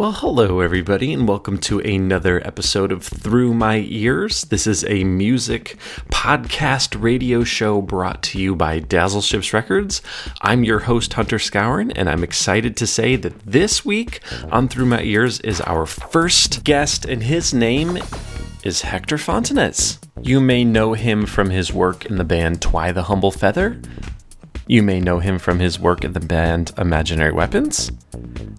Well, hello, everybody, and welcome to another episode of Through My Ears. This is a music podcast radio show brought to you by Dazzle Ships Records. I'm your host, Hunter Scourin, and I'm excited to say that this week on Through My Ears is our first guest, and his name is Hektor Fontanez. You may know him from his work in the band Twy the Humble Feather. You may know him from his work in the band Imaginary Weapons.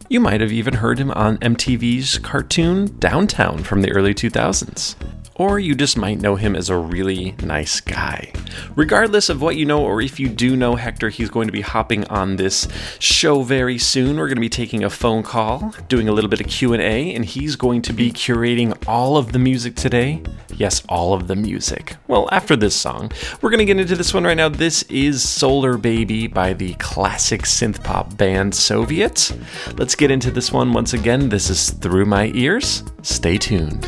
You might have even heard him on MTV's cartoon Downtown from the early 2000s. Or you just might know him as a really nice guy. Regardless of what you know, or if you do know Hektor, he's going to be hopping on this show very soon. We're going to be taking a phone call, doing a little bit of Q&A, and he's going to be curating all of the music today. Yes, all of the music. Well, after this song, we're going to get into this one right now. This is Solar Baby by the classic synth pop band Soviet. Let's get into this one once again. This is Through My Ears. Stay tuned.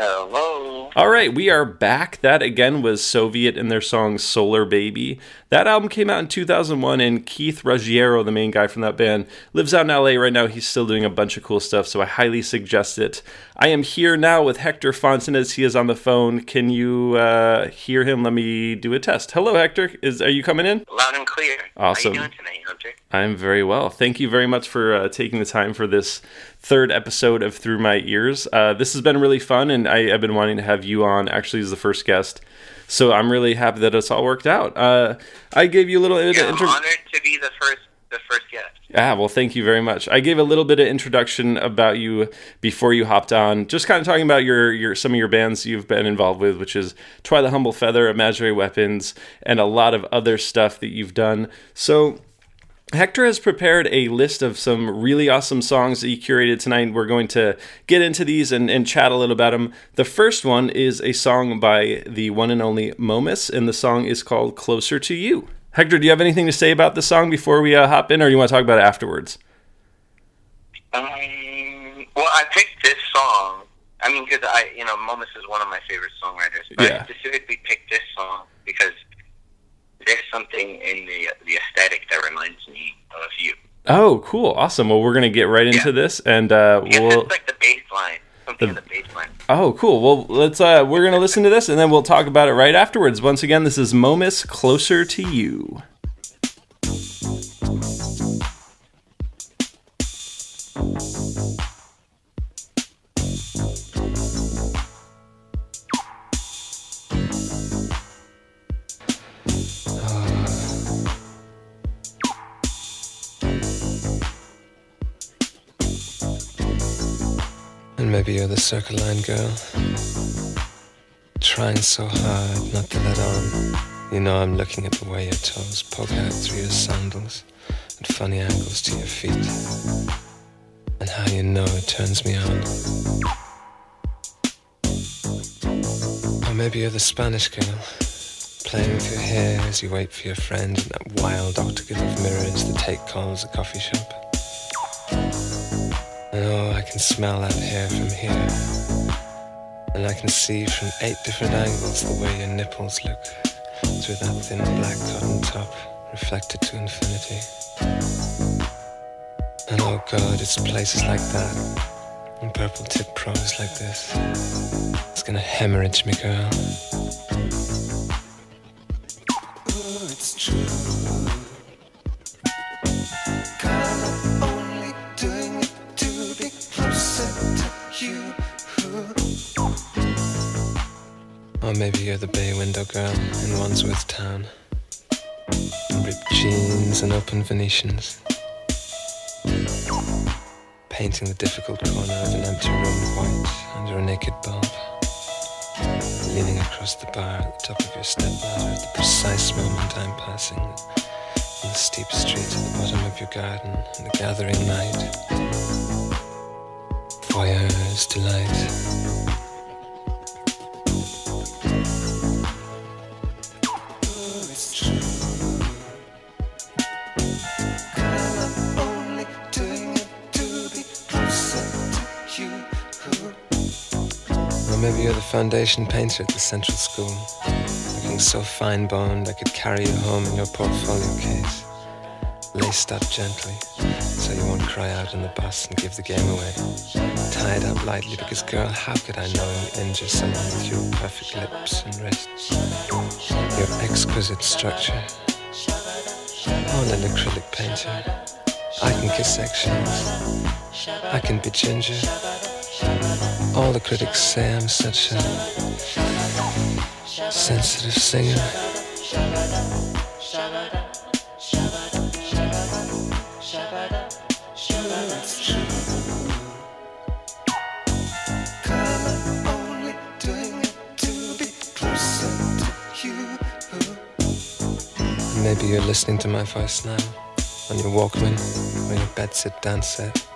All right, we are back. That again was Soviet in their song Solar Baby. That album came out in 2001, and Keith Ruggiero, the main guy from that band, lives out in LA right now. He's still doing a bunch of cool stuff, so I highly suggest it. I am here now with Hektor Fontanez. He is on the phone. Can you uh, hear him? Let me do a test. Hello, Hektor. Is Are you coming in? Loud and clear. Awesome. How you doing tonight, Hunter? I'm very well. Thank you very much for uh, taking the time for this third episode of Through My Ears. Uh, this has been really fun, and I, have been wanting to have you on actually as the first guest. So I'm really happy that it's all worked out. Uh, I gave you a little bit of I'm honored to be the first the first guest. Ah, well, thank you very much. I gave a little bit of introduction about you before you hopped on, just kind of talking about your your some of your bands you've been involved with, which is Twy the Humble Feather, Imaginary Weapons, and a lot of other stuff that you've done. So Hektor has prepared a list of some really awesome songs that he curated tonight. We're going to get into these and, and chat a little about them. The first one is a song by the one and only Momus, and the song is called Closer to You. Hektor, do you have anything to say about the song before we uh, hop in, or do you want to talk about it afterwards? Um, well, I picked this song. I mean, because I, you know, Momus is one of my favorite songwriters. But yeah. I specifically picked this song because there's something in the the aesthetic that reminds me of you. Oh, cool, awesome. Well, we're gonna get right into yeah. this, and uh, we'll like the bass line. Something the, the bass line. Oh, cool. Well, let's. Uh, we're gonna listen to this, and then we'll talk about it right afterwards. Once again, this is Momus "Closer to You." Maybe you're the circle line girl. Trying so hard not to let on. You know I'm looking at the way your toes poke out through your sandals at funny angles to your feet. And how you know it turns me on. Or maybe you're the Spanish girl. Playing with your hair as you wait for your friend in that wild octagon of mirrors that take calls at coffee shop. And oh, I can smell that hair from here. And I can see from eight different angles the way your nipples look through that thin black cotton top reflected to infinity. And oh God, it's places like that and purple tip prose like this. It's gonna hemorrhage me, girl. The bay window girl in Wandsworth town. Ripped jeans and open Venetians. Painting the difficult corner of an empty room white under a naked bulb. Leaning across the bar at the top of your stepladder at the precise moment I'm passing on the steep street at the bottom of your garden in the gathering night. Voyeur's delight. Foundation painter at the central school, looking so fine boned I could carry you home in your portfolio case, laced up gently so you won't cry out on the bus and give the game away, tied up lightly because, girl, how could I knowingly injure someone with your perfect lips and wrists, your exquisite structure? Oh, little acrylic painter, I can kiss sections, I can be ginger. All the critics say I'm such a sensitive singer. Maybe you're listening to my voice now on your Walkman or your bedsit Dansette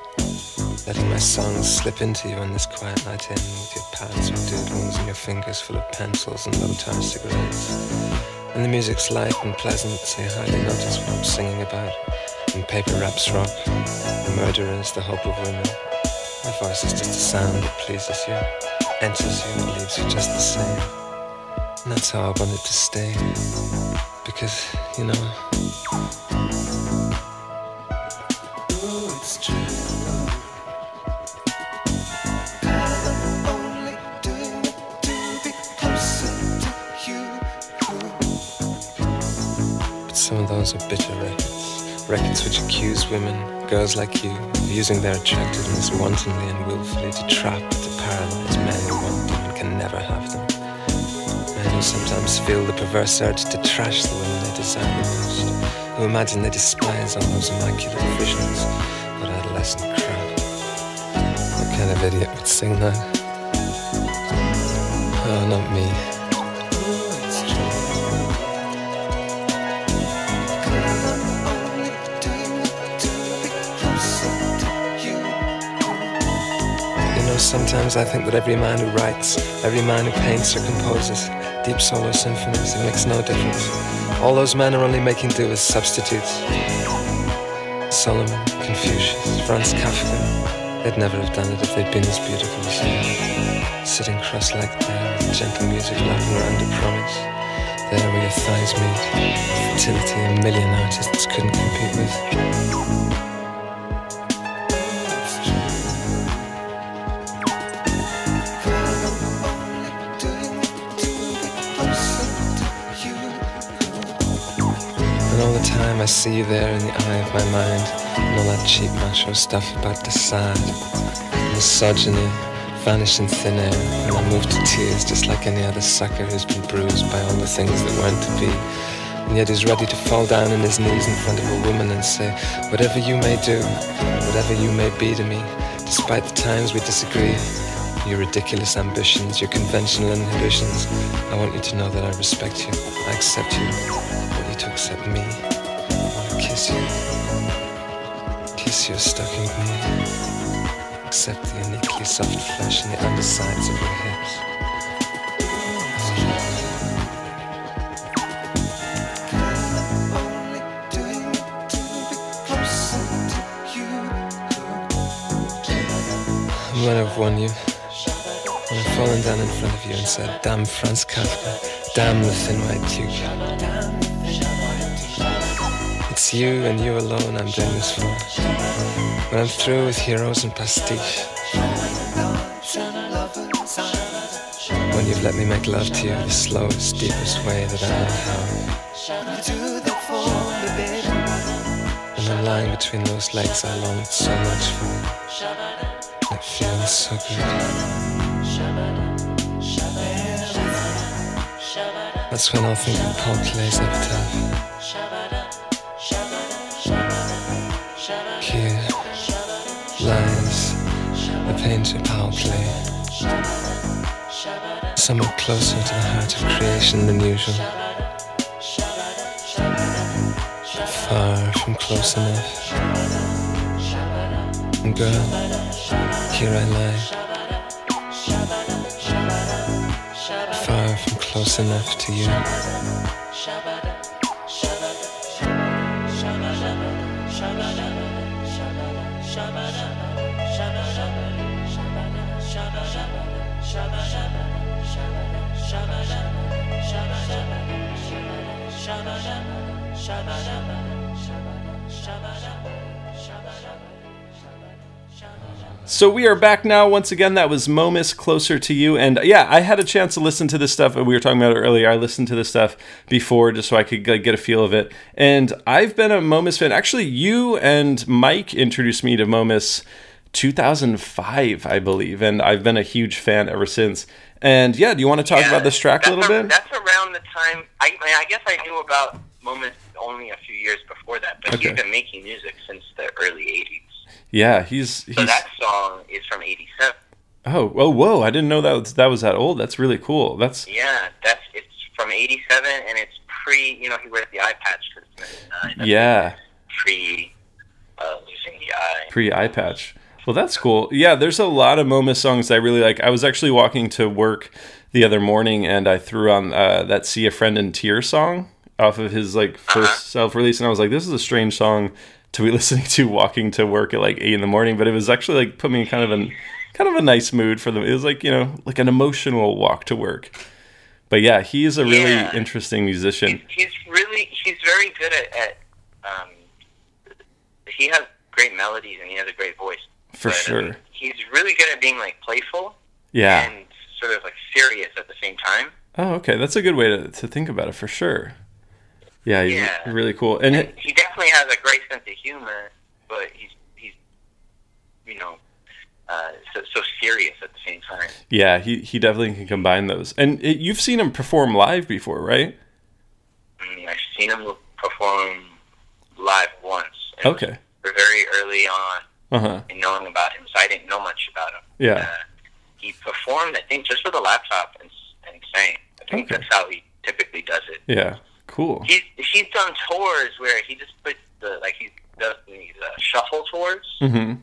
letting my songs slip into you on this quiet night in with your pads of doodles and your fingers full of pencils and low-tar cigarettes. And the music's light and pleasant, so you hardly notice what I'm singing about. And paper wraps rock, the murderers, the hope of women. My voice is just a sound that pleases you. enters you and leaves you just the same. And that's how I wanted to stay. Because, you know, are bitter records. Records which accuse women, girls like you, of using their attractiveness wantonly and willfully to trap, to paralyze men who want them and can never have them. Men who sometimes feel the perverse urge to trash the women they desire the most, who imagine they despise all those immaculate visions, but adolescent crap. What kind of idiot would sing that? Oh, not me. Sometimes I think that every man who writes, every man who paints or composes deep solo symphonies, it makes no difference. All those men are only making do as substitutes. Solomon, Confucius, Franz Kafka, they'd never have done it if they'd been as beautiful as you. Sitting cross-legged there with gentle music lapping around a promise. There where your thighs meet, fertility a million artists couldn't compete with. I see you there in the eye of my mind, and all that cheap macho stuff about de Sade, misogyny, vanish in thin air, and I move to tears just like any other sucker who's been bruised by all the things that weren't to be, and yet is ready to fall down on his knees in front of a woman and say, whatever you may do, whatever you may be to me, despite the times we disagree, your ridiculous ambitions, your conventional inhibitions. I want you to know that I respect you. I accept you. I want you to accept me kiss you. Kiss your stocking me. Except the uniquely soft flesh and the undersides of your hips. when I've won you, when I've fallen down in front of you and said, Damn Franz Kafka, damn the Thin White Duke. You and you alone I'm doing this for. When I'm through with heroes and pastiche. When you've let me make love to you the slowest, deepest way that I know how. And I'm lying between those legs I longed so much for. It feels so good. That's when I'll think of Paul Klee's epitaph. A painter power play. Somewhat closer to the heart of creation than usual. Far from close enough. And girl, here I lie. Far from close enough to you. So we are back now. Once again, that was Momus Closer to You. And yeah, I had a chance to listen to this stuff. We were talking about it earlier. I listened to this stuff before just so I could get a feel of it. And I've been a Momus fan. Actually, you and Mike introduced me to Momus 2005, I believe. And I've been a huge fan ever since. And yeah, do you want to talk yeah, about this track a little a, bit? That's around the time. I, I guess I knew about Momus only a few years before that, but okay. he's been making music since the early 80s. Yeah, he's, he's so that song is from '87. Oh, oh, whoa! I didn't know that was, that was that old. That's really cool. That's yeah, that's it's from '87, and it's pre. You know, he wears the eye patch. Uh, yeah. Pre uh, losing the eye. Pre eye patch. Well, that's cool. Yeah, there's a lot of Momus songs I really like. I was actually walking to work the other morning, and I threw on uh, that "See a Friend in Tears" song off of his like 1st uh-huh. self-release, and I was like, "This is a strange song to be listening to walking to work at like eight in the morning, but it was actually like put me kind of an kind of a nice mood for them. It was like you know like an emotional walk to work. But yeah, he is a really yeah. interesting musician. He's, he's, really he's very good at. at um, he has great melodies and he has a great voice. For but, sure. Um, he's really good at being like playful. Yeah. And sort of like serious at the same time. Oh, okay. That's a good way to, to think about it for sure. Yeah, he's yeah. really cool. And, and he definitely has a great sense of humor, but he's he's you know uh, so, so serious at the same time. Yeah, he he definitely can combine those. And it, you've seen him perform live before, right? I mean, I've seen him perform live once. Okay. Very early on uh-huh. in knowing about him, so I didn't know much about him. Yeah. Uh, he performed, I think, just with a laptop and, and sang. I think okay. that's how he typically does it. Yeah, cool. He's he's done tours where he just puts the like he does these uh, shuffle tours. Mm-hmm.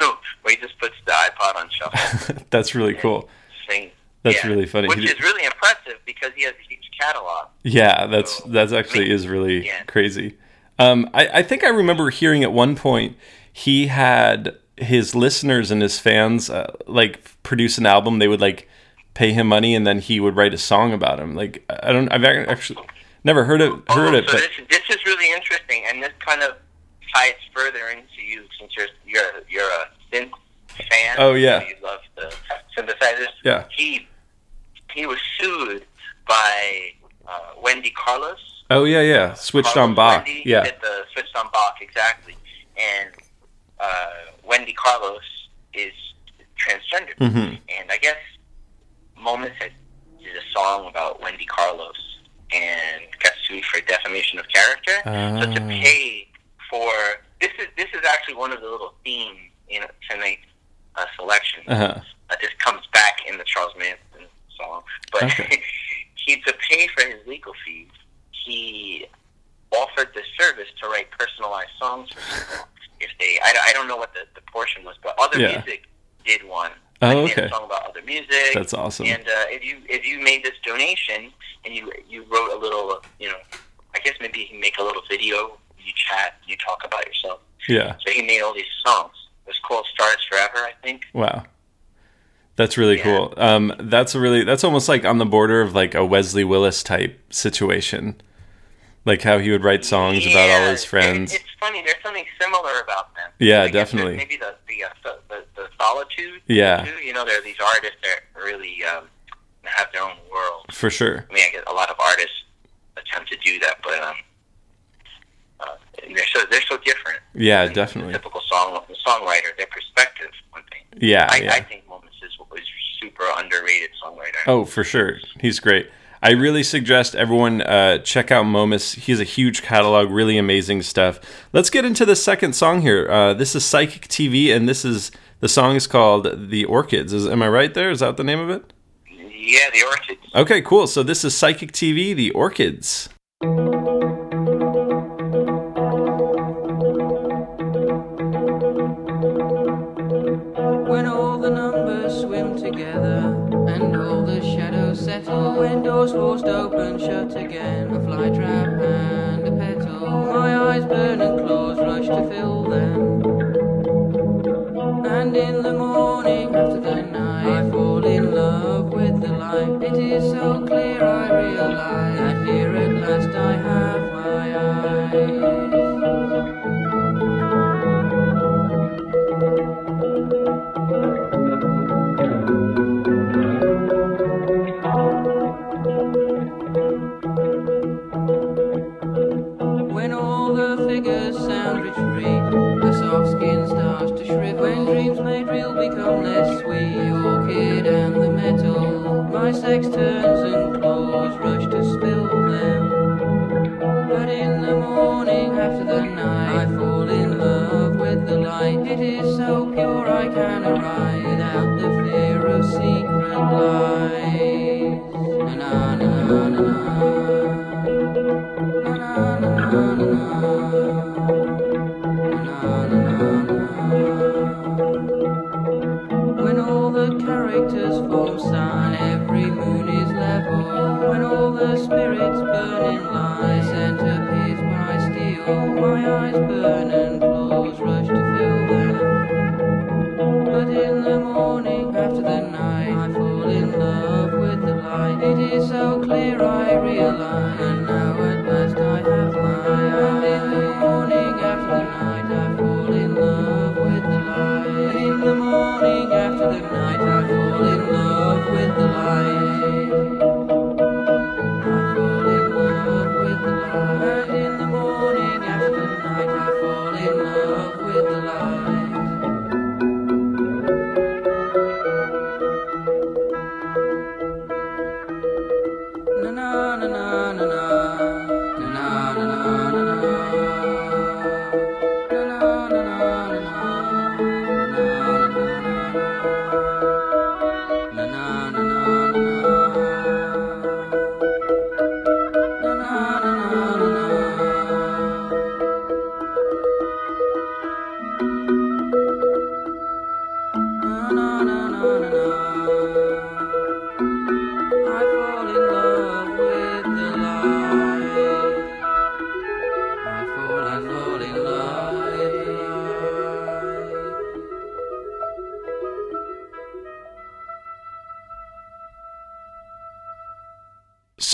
where he just puts the iPod on shuffle. that's really cool. Sing. That's yeah. really funny. Which is really impressive because he has a huge catalog. Yeah, that's so, that's actually I mean, is really yeah. crazy. Um, I, I think I remember hearing at one point he had his listeners and his fans uh, like produce an album. They would like pay him money, and then he would write a song about him. Like I don't, I've actually never heard it. Heard oh, it, so but this, this is really interesting, and this kind of ties further into you since you're you're you're a synth fan. Oh yeah, you love the synthesizers. Yeah, he he was sued by uh, Wendy Carlos. Oh yeah, yeah, switched Carlos on Bach. Wendy yeah, did the switched on Bach exactly, and uh, Wendy Carlos is transgender, mm-hmm. and I guess Momus had did a song about Wendy Carlos and got sued for defamation of character. Uh. So to ah. pay for this is this is actually one of the little themes in tonight's uh, selection. Uh-huh. Uh, this comes back in the Charles Manson song, but okay. he to pay for his legal fees, he offered the service to write personalized songs for people if they. I, I don't know what the, the portion was, but other yeah. music did one. Oh, like okay. song about other music. That's awesome. And uh, if you if you made this donation and you you wrote a little, you know, I guess maybe you can make a little video. You chat, you talk about yourself. Yeah. So he made all these songs. It was called Stars Forever, I think. Wow. That's really Yeah. cool. Um, that's a really that's almost like on the border of like a Wesley Willis type situation, like how he would write songs about all his friends. it- it's funny. There's something similar about them. Yeah, I definitely. Maybe the the, uh, the the solitude. Yeah. Too. You know, there are these artists that really um, have their own world. For sure. I mean, I guess a lot of artists attempt to do that, but um, uh, they're so they're so different. Yeah, than definitely. The typical song the songwriter, their perspective, one thing. Yeah, I, yeah. I think Momus is, is super underrated songwriter. Oh, for sure. He's great. I really suggest everyone uh, check out Momus. He has a huge catalog, really amazing stuff. Let's get into the second song here. Uh, this is Psychic TV, and this is the song is called "The Orchids." Is am I right there? Is that the name of it? Yeah, the Orchids. Okay, cool. So this is Psychic TV, "The Orchids." Doors forced open, shut again, a fly trap and a petal, my eyes burn and claws rush to fill them. And in the morning after the night, I fall in love with the light. It is so clear I realize that here at last I have my eyes. My sex turns and claws rush to spill them. But in the morning after the night, I fall in love with the light. It is so pure I can arrive without the fear of secret lies.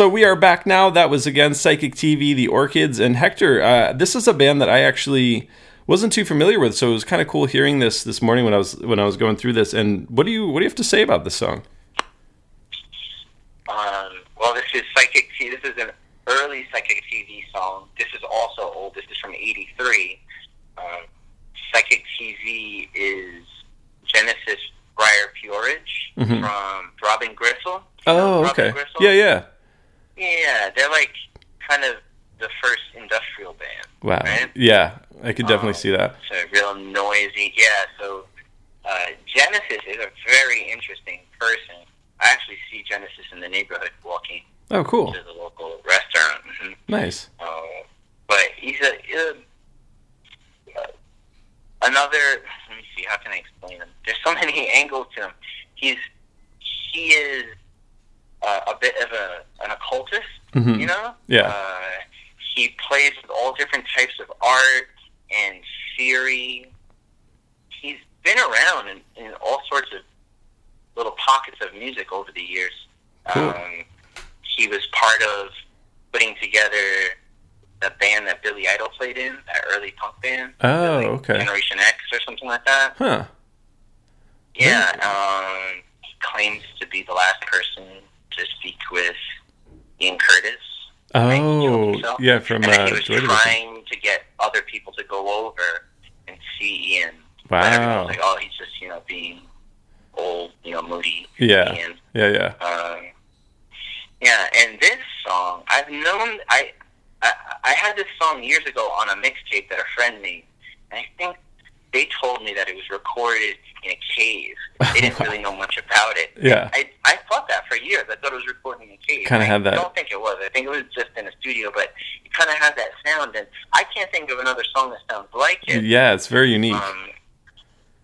So we are back now. That was again Psychic TV, The Orchids, and Hektor. Uh, this is a band that I actually wasn't too familiar with, so it was kind of cool hearing this this morning when I was when I was going through this. And what do you what do you have to say about this song? Um, well, this is Psychic TV. This is an early Psychic TV song. This is also old. This is from '83. Um, Psychic TV is Genesis Breyer P-Orridge mm-hmm. from Throbbing Gristle. Oh, okay. Gristle? Yeah, yeah. Yeah, they're like kind of the first industrial band. Wow. Right? Yeah, I could definitely um, see that. So real noisy. Yeah. So uh, Genesis is a very interesting person. I actually see Genesis in the neighborhood walking. Oh, cool. To the local restaurant. Mm-hmm. Nice. Uh, but he's a, he's a uh, another. Let me see. How can I explain him? There's so many angles to him. He's he is uh, a bit of a an occultist, mm-hmm. you know. Yeah. Uh, he plays with all different types of art and theory. He's been around in, in all sorts of little pockets of music over the years. Cool. Um, he was part of putting together the band that Billy Idol played in, that early punk band. Oh, like okay. Generation X or something like that. Huh. Yeah. Um, he claims to be the last person to speak with Ian Curtis. Oh, yeah, from and uh, he was trying to get other people to go over and see Ian. Wow. like, oh, he's just you know being old, you know, moody. Yeah. Ian. Yeah, yeah. Um, yeah, and this song, I've known I, I I had this song years ago on a mixtape that a friend made, and I think they told me that it was recorded in a cave. They didn't really know much about it. Yeah. I, I thought that for years. I thought it was recorded in a cave. Kind of had that. I don't think it was. I think it was just in a studio, but it kind of has that sound, and I can't think of another song that sounds like it. Yeah, it's very unique. Um,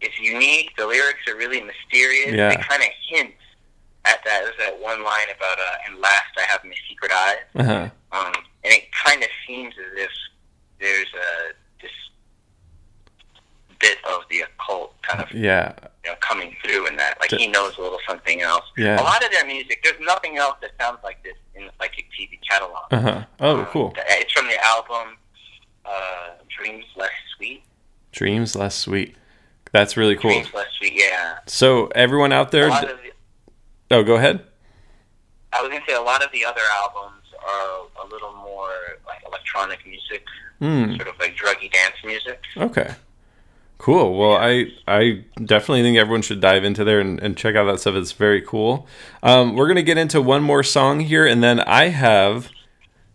it's unique. The lyrics are really mysterious. Yeah. They kind of hint at that. There's that one line about, uh, and last I have my secret eyes. Uh-huh. Um, and it kind of seems as if there's a bit of the occult kind of yeah. you know coming through in that. Like he knows a little something else. Yeah. A lot of their music there's nothing else that sounds like this in the psychic tv catalog. Uh-huh. Oh um, cool. it's from the album uh, dreams less sweet. Dreams less sweet. That's really cool. Dreams less sweet yeah. So everyone out there the, oh go ahead. I was going to say a lot of the other albums are a little more like electronic music. Mm. sort of like druggy dance music. Okay Cool. Well, I I definitely think everyone should dive into there and, and check out that stuff. It's very cool. Um, we're gonna get into one more song here, and then I have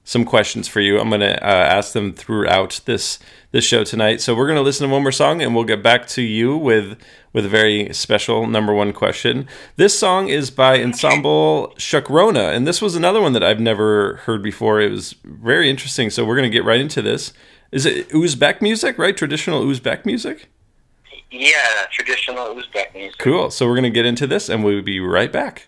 some questions for you. I'm gonna uh, ask them throughout this this show tonight. So we're gonna listen to one more song, and we'll get back to you with with a very special number one question. This song is by Ensemble Shakrona, and this was another one that I've never heard before. It was very interesting. So we're gonna get right into this. Is it Uzbek music, right? Traditional Uzbek music? Yeah, traditional Uzbek music. Cool. So we're going to get into this and we'll be right back.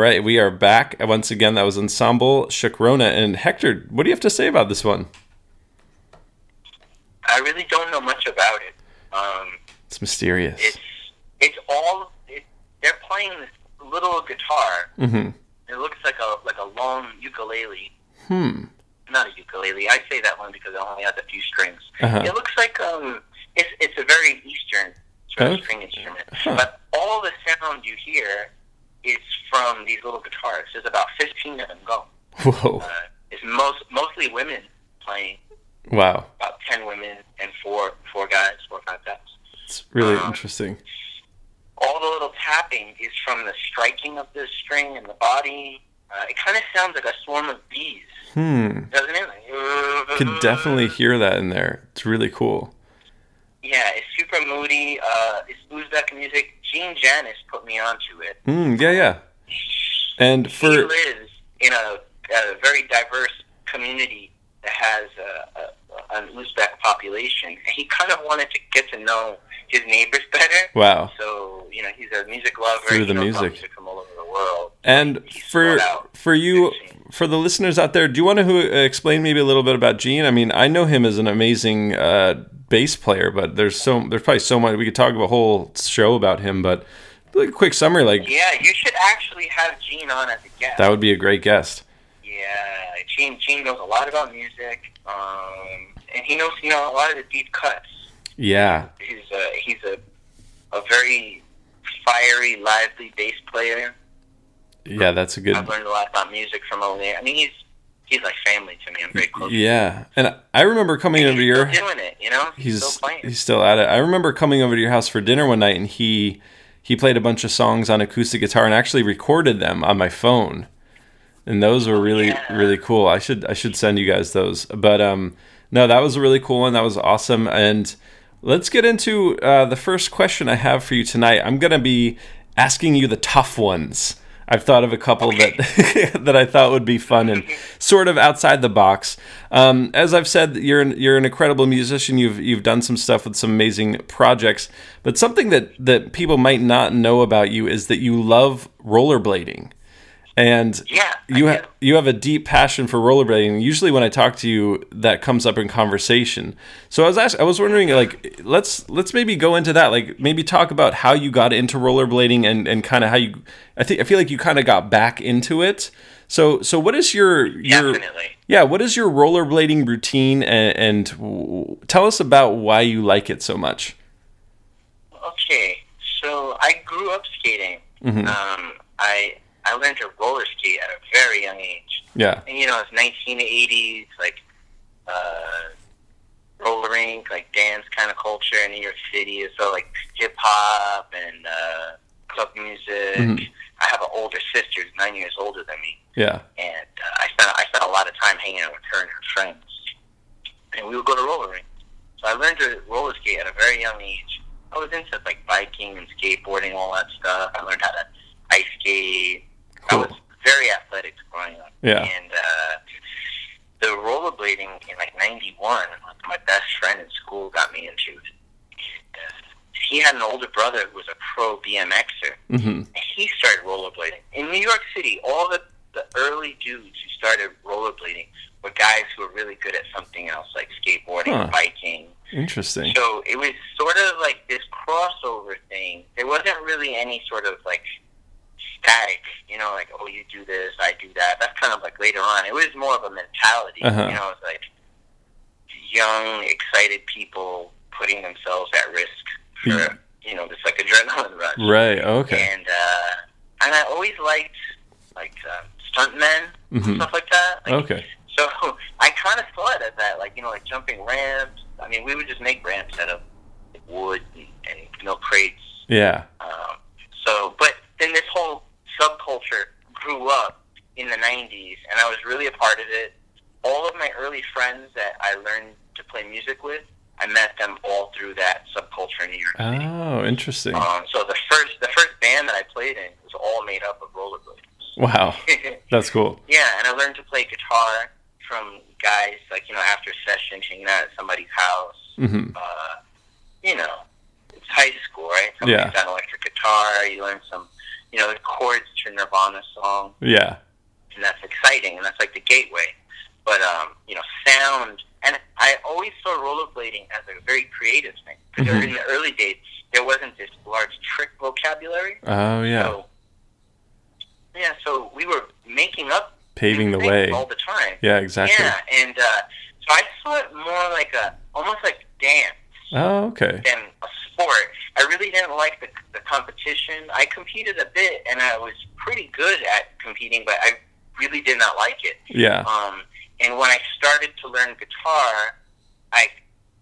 Right, we are back once again. That was Ensemble Shakrona and Hektor. What do you have to say about this one? I really don't know much about it. Um, it's mysterious. It's it's all it, they're playing this little guitar. Mm-hmm. It looks like a like a long ukulele. Hmm. Not a ukulele. I say that one because it only has a few strings. Uh-huh. It looks like um, it's it's a very Eastern sort of Okay. string instrument. Huh. But all the sound you hear is from these little guitars. There's about 15 of them go. Whoa! Uh, it's most mostly women playing. Wow, About 10 women and four four guys, four or five guys. it's really Um, interesting. all the little tapping is from the striking of the string and the body. Uh, it kind of sounds like a swarm of bees, Hmm. doesn't it? Like, Could definitely hear that in there. It's really cool. Yeah, it's super moody. Uh, it's Uzbek music. Gene Janis put me onto it. Hmm. Yeah, yeah. And he for lives in a, a very diverse community that has a, a, an Uzbek population. And he kind of wanted to get to know his neighbors better. wow. So, you know, he's a music lover. Through He the knows music. from all over the world. And for for you. For the listeners out there, do you want to explain maybe a little bit about Gene? I mean, I know him as an amazing uh, bass player, but there's so there's probably so much we could talk about a whole show about him. But like a quick summary, like Yeah, you should actually have Gene on as a guest. that would be a great guest. Yeah, Gene Gene knows a lot about music, um, and he knows you know a lot of the deep cuts. Yeah, He's a he's a a very fiery, lively bass player. Yeah, that's a good. I've learned a lot about music from over there. I mean, he's he's like family to me. I'm very close. Yeah, and I remember coming And over to your. doing it. You know, he's, he's still playing. he's still at it. I remember coming over to your house for dinner one night, and he he played a bunch of songs on acoustic guitar and actually recorded them on my phone, and those were really Yeah. really cool. I should I should send you guys those. But um, no, that was a really cool one. That was awesome. And let's get into uh, the first question I have for you tonight. I'm gonna be asking you the tough ones. I've thought of a couple that that I thought would be fun and sort of outside the box. Um, as I've said, you're an, you're an incredible musician. You've you've done some stuff with some amazing projects. But something that that people might not know about you is that you love rollerblading, and Yeah, you ha- you have a deep passion for rollerblading. Usually, when I talk to you, that comes up in conversation. So I was ask- I was wondering, like, let's let's maybe go into that. Like, maybe talk about how you got into rollerblading and and kind of how you. I think I feel like you kind of got back into it. So so what is your your Definitely. yeah? What is your rollerblading routine and, and w- tell us about why you like it so much. Okay, so I grew up skating. Mhm. Um, I I learned to roller skate at a very young age. Yeah. and you know it's 1980s like uh roller rink like dance kind of culture in new york city so like hip hop and uh club music Mhm. i have an older sister who's nine years older than me Yeah. and uh, i spent i spent a lot of time hanging out with her and her friends and we would go to roller rink so i learned to roller skate at a very young age i was into like biking and skateboarding all that stuff i learned how to ice skate. I was very athletic growing up Yeah. and uh, the rollerblading in like '91, my best friend in school got me into it. He had an older brother who was a pro BMXer, hmm and he started rollerblading in New York City. All the the early dudes who started rollerblading were guys who were really good at something else, like skateboarding, Huh. biking. Interesting. So it was sort of like this crossover thing. There wasn't really any sort of like static, you know, like, oh, you do this, I do that. That's kind of like later on. It was more of a mentality, Uh-huh. you know, it's like young, excited people putting themselves at risk for, Yeah. you know, this like adrenaline rush. Right. Okay. And, uh, and I always liked like uh, stuntmen Mhm. stuff like that. Like, Okay. so I kind of saw it as that, like you know, like jumping ramps. I mean, we would just make ramps out of wood and, and milk crates. Yeah. Um, so, but then this whole subculture grew up in the '90s, and I was really a part of it. All of my early friends that I learned to play music with, I met them all through that subculture in New York City. Oh, interesting. Um, so the first the first band that I played in was all made up of rollerbladers. Wow. That's cool. Yeah, and I learned to play guitar from guys like you know after session, hanging out at somebody's house. hmm Uh, you know, it's high school, right? Somebody's Yeah. got an electric guitar. You learn some you know, the chords Nirvana song. Yeah. And that's exciting, and that's like the gateway. But um, you know, sound, and I always saw rollerblading as a very creative thing. Because Mhm. in the early days, there wasn't this large trick vocabulary. Oh yeah. So, yeah, so we were making up Paving the way. all the time. Yeah, exactly. Yeah, and uh, so I saw it more like a almost like dance Oh, okay. than a sport. I really didn't like the, the competition. I competed a bit, and I was pretty good at competing, but I really did not like it. Yeah. Um, and when I started to learn guitar, I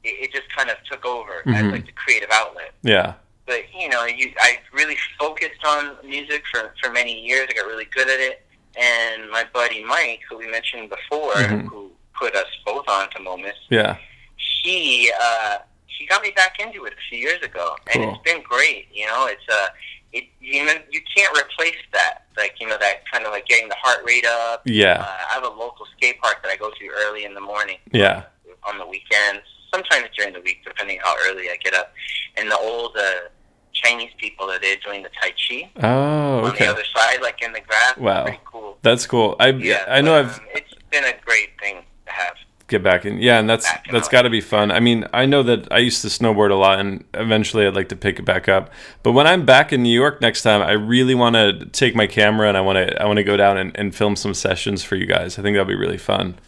it, it just kind of took over as Mhm. like the creative outlet. Yeah. But you know, you I really focused on music for for many years. I got really good at it, and my buddy Mike, who we mentioned before, Mhm. who put us both on to Momus, Yeah. he uh, he got me back into it a few years ago, and Cool. it's been great. You know, it's uh, it you know you can't replace that. Like you know that kind of like getting the heart rate up. Yeah. Uh, I have a local skate park that I go to early in the morning Yeah. on the weekends, sometimes during the week, depending how early I get up. And the old uh, Chinese people that they're doing the Tai Chi Oh, okay. on the other side, like in the grass. Wow. Cool. That's cool. I Yeah, I know I've um, it's been a great thing to have. Get back in. Yeah, and that's that's got to be fun. I mean, I know that I used to snowboard a lot, and eventually I'd like to pick it back up. But when I'm back in New York next time, I really want to take my camera and I want to I want to go down and, and film some sessions for you guys. I think that'd be really fun.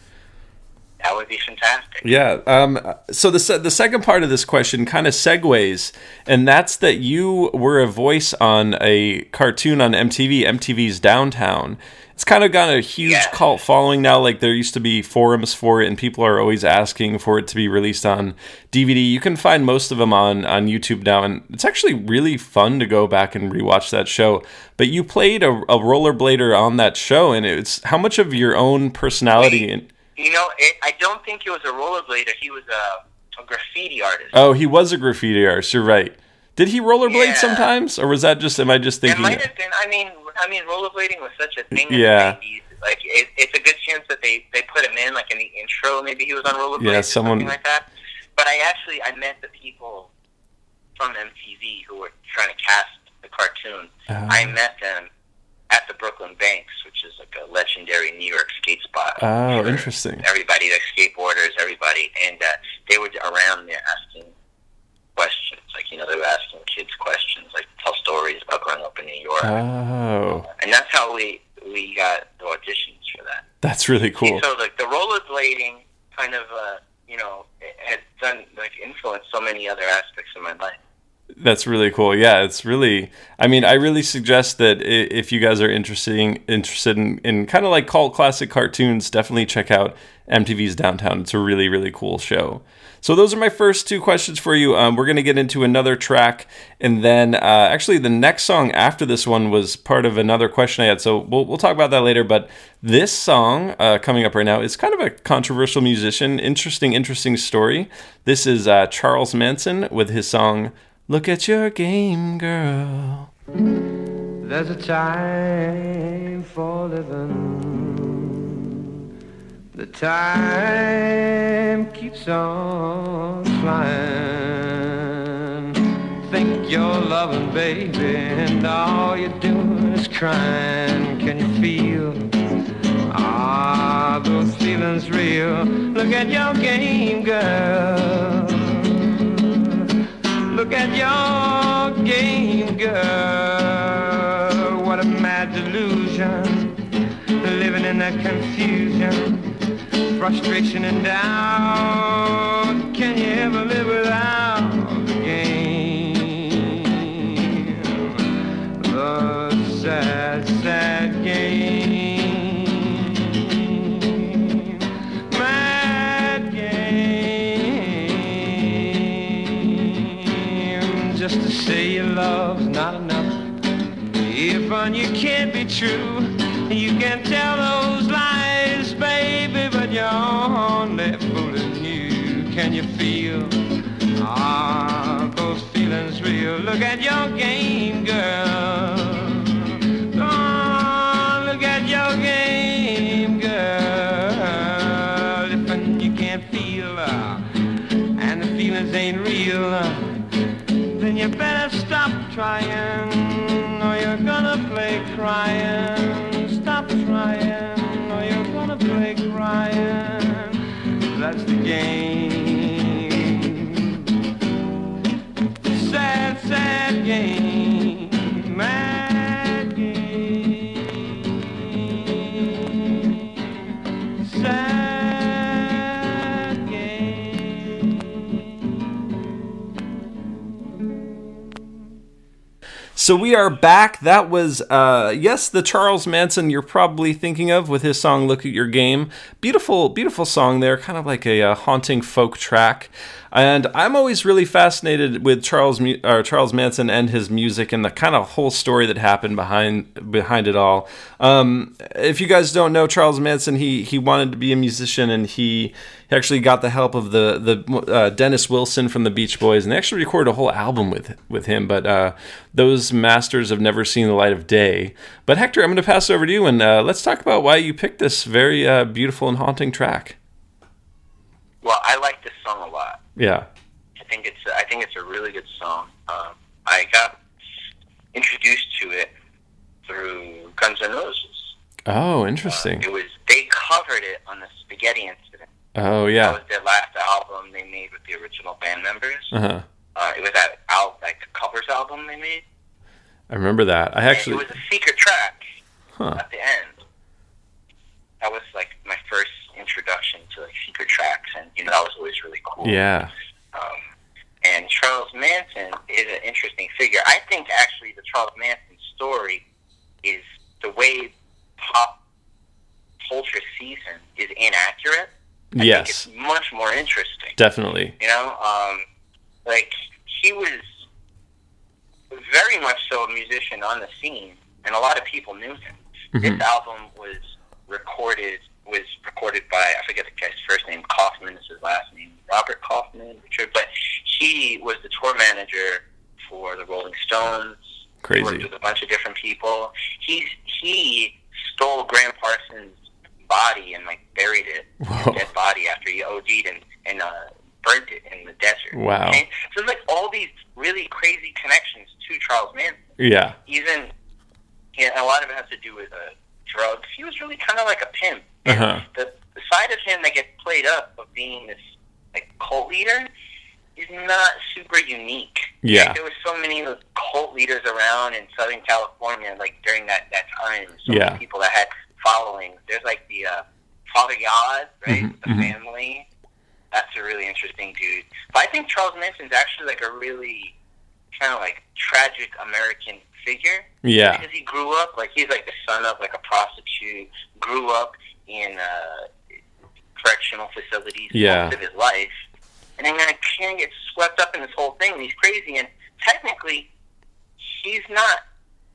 That would be fantastic. Yeah. Um, so the the second part of this question kind of segues, and that's that you were a voice on a cartoon on MTV, MTV's Downtown. It's kind of got a huge Yeah. cult following now. Like there used to be forums for it, and people are always asking for it to be released on DVD. You can find most of them on on YouTube now, and it's actually really fun to go back and rewatch that show. But you played a, a rollerblader on that show, and it's how much of your own personality. Wait. And, You know, it, I don't think he was a rollerblader. He was a, a graffiti artist. Oh, he was a graffiti artist. You're right. Did he rollerblade Yeah. sometimes, or was that just? Am I just it thinking? might have been. I mean, I mean, rollerblading was such a thing. in the Yeah. 90s. Like, it, it's a good chance that they they put him in, like in the intro. Maybe he was on rollerblades. Yeah, or someone- something like that. But I actually I met the people from MTV who were trying to cast the cartoon. Oh. I met them at the Brooklyn Banks, which is like a legendary New York skate spot. Oh, interesting. Everybody, like skateboarders, everybody, and uh, they were around there asking questions. Like you know, they were asking kids questions, like tell stories about growing up in New York, Oh, and that's how we we got the auditions for that. that's really cool. So like the rollerblading kind of uh, you know has done like influenced so many other aspects of my life. That's really cool. Yeah, it's really. I mean, I really suggest that if you guys are interested interested in, in kind of like cult classic cartoons, definitely check out MTV's Downtown. It's a really really cool show. So those are my first two questions for you. Um, we're gonna get into another track, and then uh, actually the next song after this one was part of another question I had. So we'll we'll talk about that later. But this song uh, coming up right now is kind of a controversial musician. Interesting interesting story. This is uh, Charles Manson with his song. Look at your game, girl. There's a time for living. The time keeps on flying. Think you're loving, baby, and all you're doing is crying. Can you feel? Ah, those feelings real. Look at your game, girl. Look at your game, girl. What a mad delusion. Living in that confusion, frustration and doubt. Can you ever live without the game? The sad, sad game. Mad game. Just to say your love's not enough. If on you can't be true, you can tell those you. Feel? Ah, those feelings real. Look at your So we are back. That was, uh, yes, the Charles Manson you're probably thinking of with his song "Look at Your Game." Beautiful, beautiful song there, kind of like a, a haunting folk track. And I'm always really fascinated with Charles uh, Charles Manson and his music and the kind of whole story that happened behind behind it all. Um, if you guys don't know Charles Manson, he he wanted to be a musician and he, he actually got the help of the the uh, Dennis Wilson from the Beach Boys and they actually recorded a whole album with with him. But uh, those masters have never seen the light of day. But Hektor, I'm going to pass it over to you and uh, let's talk about why you picked this very uh, beautiful and haunting track. Well, I like this song a lot. Yeah. I think it's I think it's a really good song. Um, I got introduced to it through Guns N' Roses. Oh, interesting. Uh, it was they covered it on the Spaghetti Incident. Oh yeah. That was their last album they made with the original band members. Uh-huh. Uh, it was that out like covers album they made. I remember that. I actually and it was a secret track huh. at the end. That was like my first introduction to like secret tracks, and you know that was always really cool. Yeah. Um, and Charles Manson is an interesting figure. I think actually the Charles Manson story is the way pop culture sees him is inaccurate. I yes. think it's much more interesting. Definitely. You know, um, like he was very much so a musician on the scene, and a lot of people knew him. Mhm. This album was recorded was recorded by I forget the guy's first name. Kaufman is his last name. Robert Kaufman, Richard, but he was the tour manager for the Rolling Stones. Crazy. Worked with a bunch of different people. He he stole Gram Parsons' body and like buried it, dead body after he OD'd and and uh, burnt it in the desert. Wow. Okay? So there's like all these really crazy connections to Charles Manson. Yeah. Even yeah, a lot of it has to do with uh, drugs. He was really kind of like a pimp. Uh-huh. The, the side of him that gets played up of being this like cult leader is not super unique. Yeah. Like, there was so many cult leaders around in Southern California, like during that that time. So Yeah. many people that had followings. There's like the uh, Father Yod, right? Mhm, The mhm. family. That's a really interesting dude. But I think Charles Manson's actually like a really kind of like tragic American figure Yeah. because he grew up like he's like the son of like a prostitute, grew up in uh, correctional facilities Yeah. most of his life, and then kind of gets swept up in this whole thing. And he's crazy, and technically, he's not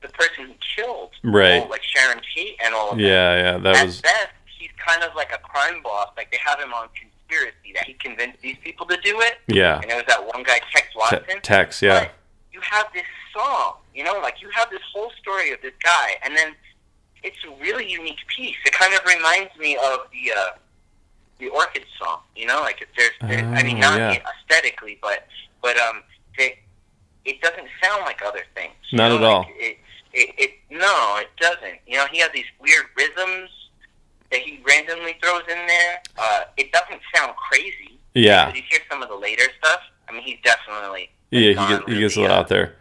the person who killed Right. all, like Sharon Tate and all of that. Yeah, yeah. That At was best, he's kind of like a crime boss. Like they have him on conspiracy that he convinced these people to do it. yeah. And there was that one guy, Tex Watson. Te- Tex, yeah. But you have this song, you know, like you have this whole story of this guy, and then it's a really unique piece. It kind of reminds me of the uh, the Orchid song, you know, like if there's, there's I mean, Oh, not yeah. aesthetically, but but um, it it doesn't sound like other things. Not know, at like, all. It, it it no, it doesn't. You know, he has these weird rhythms that he randomly throws in there. Uh, it doesn't sound crazy. Yeah. But you hear some of the later stuff. I mean, he's definitely Yeah, he gets, he gets a lot uh, out there.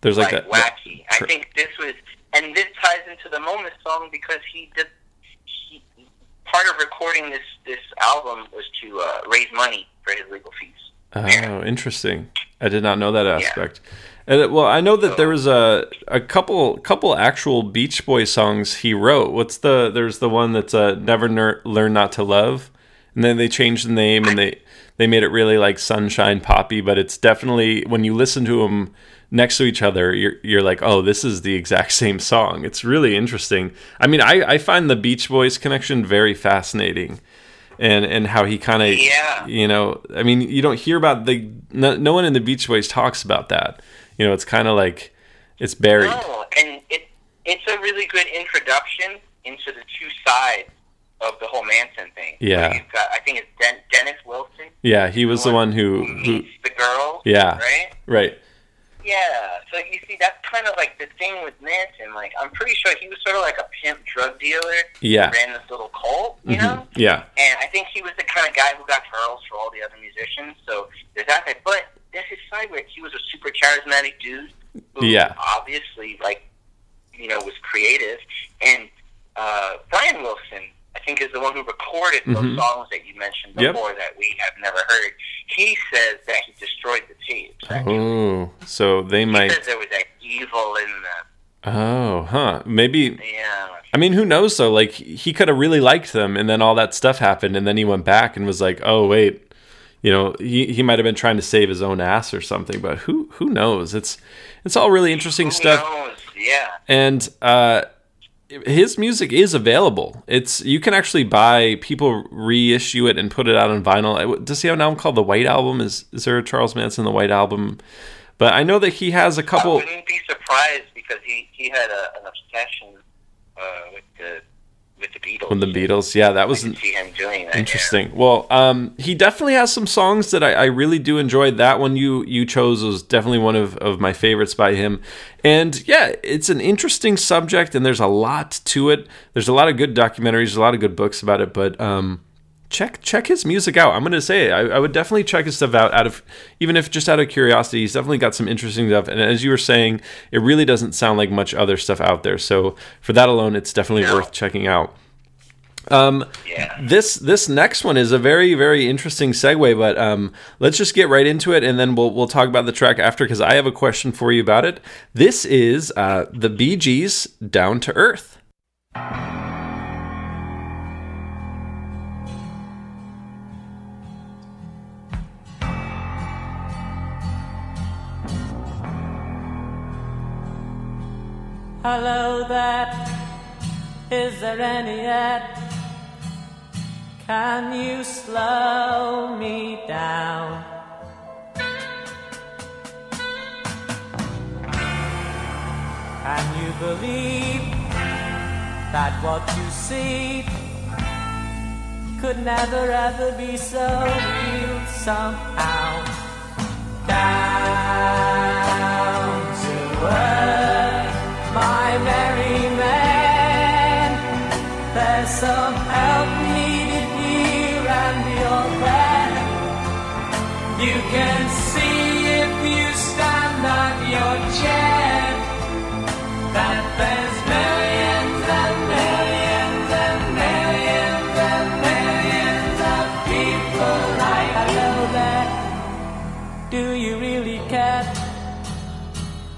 There's like, like, that. wacky. I think this was, and this ties into the Momus song because he did. He, part of recording this this album was to uh, raise money for his legal fees. Oh, interesting. I did not know that aspect. And it- well, I know that there was a a couple couple actual Beach Boy songs he wrote. What's the there's the one that's uh, Never Ner- Learn Not to Love, and then they changed the name and they they made it really like Sunshine Poppy. But it's definitely when you listen to them next to each other, you're you're like, oh, this is the exact same song. It's really interesting. I mean, I I find the Beach Boys connection very fascinating. And, and how he kind of Yeah. you know i mean you don't hear about the no, no one in the beach boys talks about that you know it's kind of like it's buried No, and it it's a really good introduction into the two sides of the whole Manson thing. Yeah. Got, I think it's Den- Dennis Wilson yeah he was the one who who who meets the girl. Yeah. Right. right Yeah, so you see, that's kind of like the thing with Manson. Like, I'm pretty sure he was sort of like a pimp drug dealer. Yeah. Ran this little cult, you Mhm. know. yeah And I think he was the kind of guy who got hurls for all the other musicians. So there's that. Side. But there's his side where he was a super charismatic dude. Who Yeah. Obviously, like you know, was creative. And uh, Brian Wilson, I think, is the one who recorded those songs that you mentioned Yep. before that we have never heard. He says that he destroyed the tapes. actually. Oh, so they He might. says there was that evil in them. Oh, huh. Maybe. Yeah. I mean, who knows though? Like he could have really liked them, and then all that stuff happened, and then he went back and was like, "Oh wait." You know, he, he might have been trying to save his own ass or something, but who who knows? It's it's all really interesting Who stuff. knows? Yeah. and uh, his music is available. It's you can actually buy people reissue it and put it out on vinyl. Does he have an album called the White Album? Is is there a Charles Manson the White Album? But I know that he has a couple. You wouldn't be surprised because he, he had a, an obsession uh, with the with the Beatles. With the Beatles, yeah, that was see him doing that. interesting. Well, um, he definitely has some songs that I, I really do enjoy. That one you you chose was definitely one of, of my favorites by him. And yeah, it's an interesting subject, and there's a lot to it. There's a lot of good documentaries, a lot of good books about it. But um, check check his music out. I'm gonna say it. I, I would definitely check his stuff out. Out of even if just out of curiosity, he's definitely got some interesting stuff. And as you were saying, it really doesn't sound like much other stuff out there. So for that alone, it's definitely No. worth checking out. Um, Yeah. this this next one is a very very interesting segue, but um, let's just get right into it, and then we'll we'll talk about the track after because I have a question for you about it. This is uh, the Bee Gees "Down to Earth." Hello that is there any yet? Can you slow me down? Can you believe that what you see could never ever be so real somehow? Down to earth,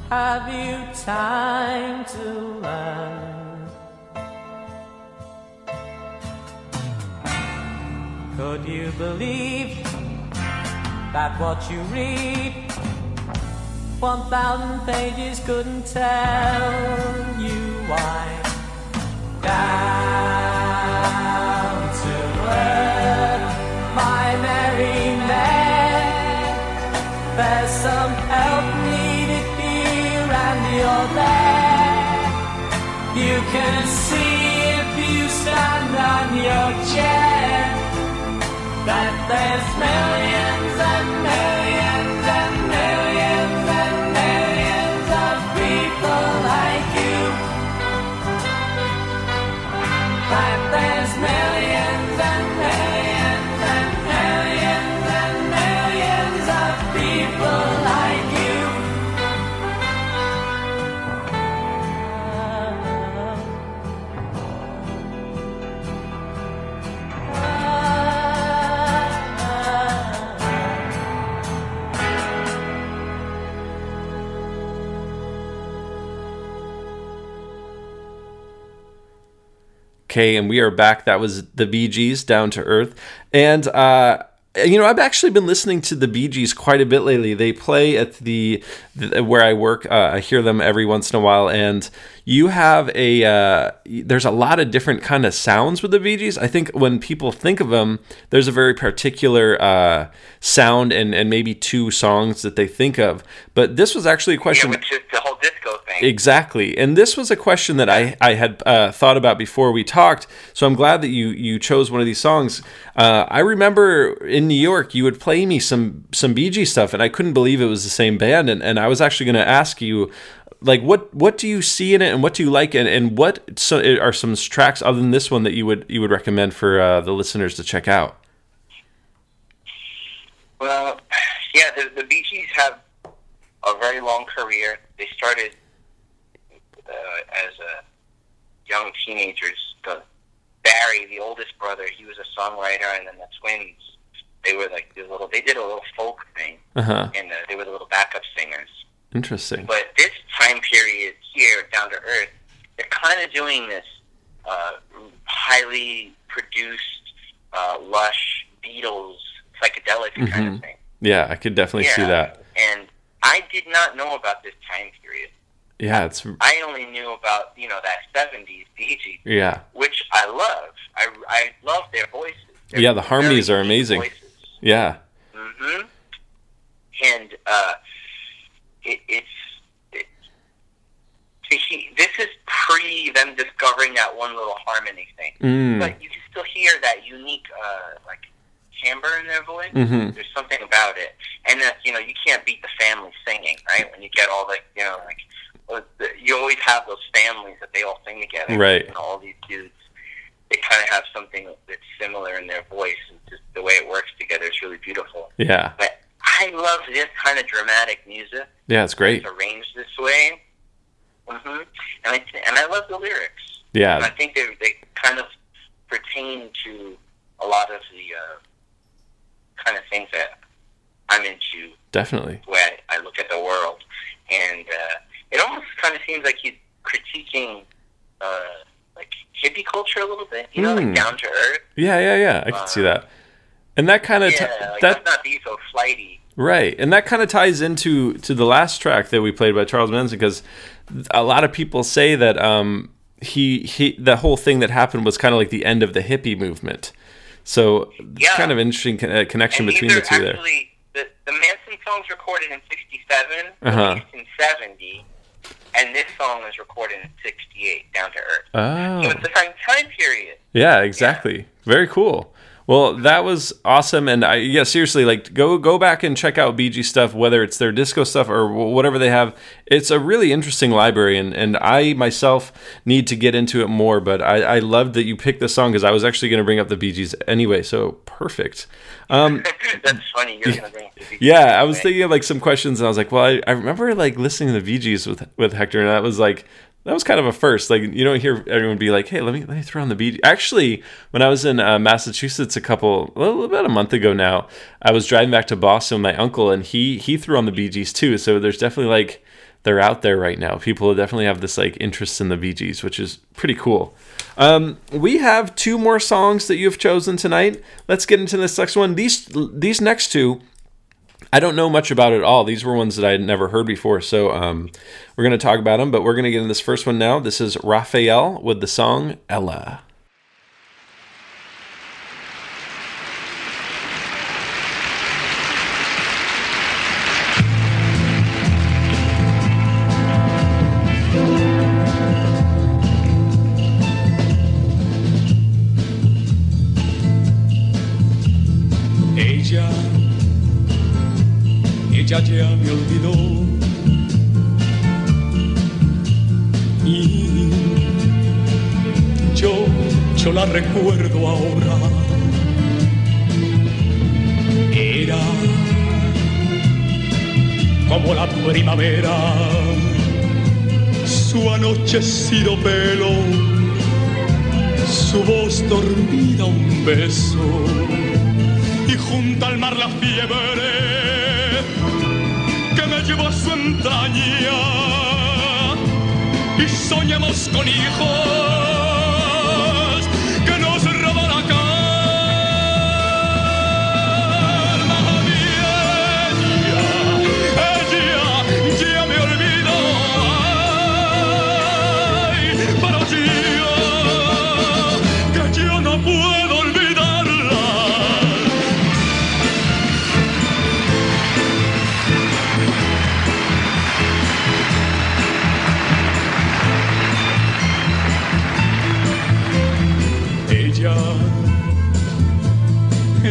Have you time to learn? Could you believe that what you read, one thousand pages couldn't tell you why? Down to earth, my merry man. There's some help and you're there. You can see if you stand on your chair that there's millions and Okay, and we are back. That was the Gees, Down to Earth. And, uh, you know, I've actually been listening to the Gees quite a bit lately. They play at the, the where I work. Uh, I hear them every once in a while, and you have a uh, there's a lot of different kind of sounds with the Bee Gees. I think when people think of them, there's a very particular uh, sound and and maybe two songs that they think of. But this was actually a question. Yeah, which is the whole disco thing. Exactly, and this was a question that I I had uh, thought about before we talked. So I'm glad that you you chose one of these songs. Uh, I remember in New York you would play me some some Bee Gees stuff, and I couldn't believe it was the same band. And, and I was actually going to ask you, like, what what do you see in it, and what do you like, and, and what so, are some tracks other than this one that you would you would recommend for uh, the listeners to check out? Well, yeah, the, the Bee Gees have a very long career. They started uh, as a young teenagers. The, Barry, the oldest brother, he was a songwriter, and then the twins, they were like the little. They did a little folk thing, Uh-huh. and uh, they were the little backup singers. Interesting. But this time period here, Down to Earth, they're kind of doing this uh, highly produced, uh, lush Beatles psychedelic kind Mhm. of thing. Yeah, I could definitely see that. And I did not know about this time period. Yeah, it's I only knew about you know that '70s Bee Gees, yeah. which I love. I, I love their voices. They're Yeah, the harmonies are amazing. Voices. Yeah. hmm And uh, it, it's it, he, this is pre them discovering that one little harmony thing, Mm. but you can still hear that unique uh, like timbre in their voice. Mhm. There's something about it, and that you know you can't beat the family singing, right? When you get all the you know like the- you always have those families that they all sing together, Right. And all these dudes, they kind of have something that's similar in their voice, and just the way it works together is really beautiful. Yeah. But I love this kind of dramatic music. Yeah, it's great. It's arranged this way. hmm And I th- and I love the lyrics. And I think they they kind of pertain to a lot of the uh, kind of things that I'm into. Definitely. The way I, I look at the world, and uh, it almost kind of seems like he's critiquing uh, like hippie culture a little bit. You know, Hmm. like down to earth. Yeah, yeah, yeah. I can see that. And that kind of Yeah, t- like that not be so flighty. Right, and that kind of ties into to the last track that we played by Charles Manson because a lot of people say that um, he he the whole thing that happened was kind of like the end of the hippie movement. So Yeah. kind of interesting con- uh, connection and between the two there. The, the Manson song's recorded in '67, Uh-huh. in '70, and this song was recorded in '68, Down to Earth. So Oh, it's the same time period. yeah, exactly. Very cool. Well, that was awesome, and I yeah seriously like go go back and check out Bee Gee stuff, whether it's their disco stuff or whatever they have. It's a really interesting library, and and I myself need to get into it more. But I I loved that you picked the song because I was actually going to bring up the Bee Gees anyway. So perfect. Um, That's funny. You're gonna bring to the yeah, I was thinking of like some questions, and I was like, well, I, I remember like listening to the Bee Gees with with Hektor, and that was like that was kind of a first. Like you don't hear everyone be like, hey, let me let me throw on the Bee Gee. Actually, when I was in uh, Massachusetts a couple, well, about a month ago now, I was driving back to Boston with my uncle, and he he threw on the Bee Gees too. So there's definitely like they're out there right now. People definitely have this like interest in the Bee Gees, which is pretty cool. Um, we have two more songs that you have chosen tonight. Let's get into this next one. These these next two I don't know much about it all. These were ones that I had never heard before, so um, we're going to talk about them. But we're going to get in this first one now. This is Raphael with the song. Ella, ella ya me olvidó. Y yo, yo la recuerdo ahora. Era como la primavera, su anochecido pelo, su voz dormida, un beso y junto al mar la fiebre que me llevó a su entraña. Y soñamos con hijos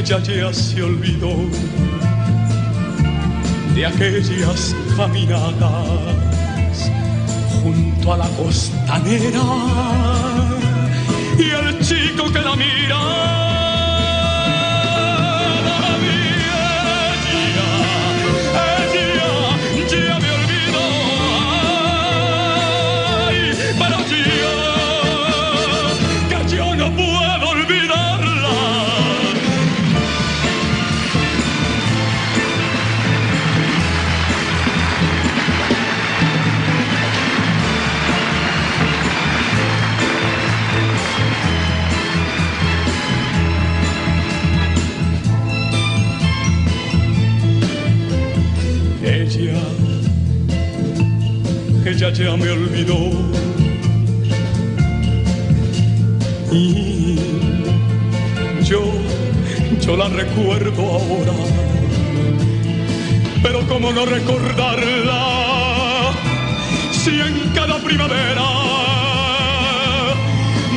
ella ya se olvidó de aquellas caminatas junto a la costanera y el chico que la mira. Ya me olvidó. Y yo, yo la recuerdo ahora. Pero cómo no recordarla si en cada primavera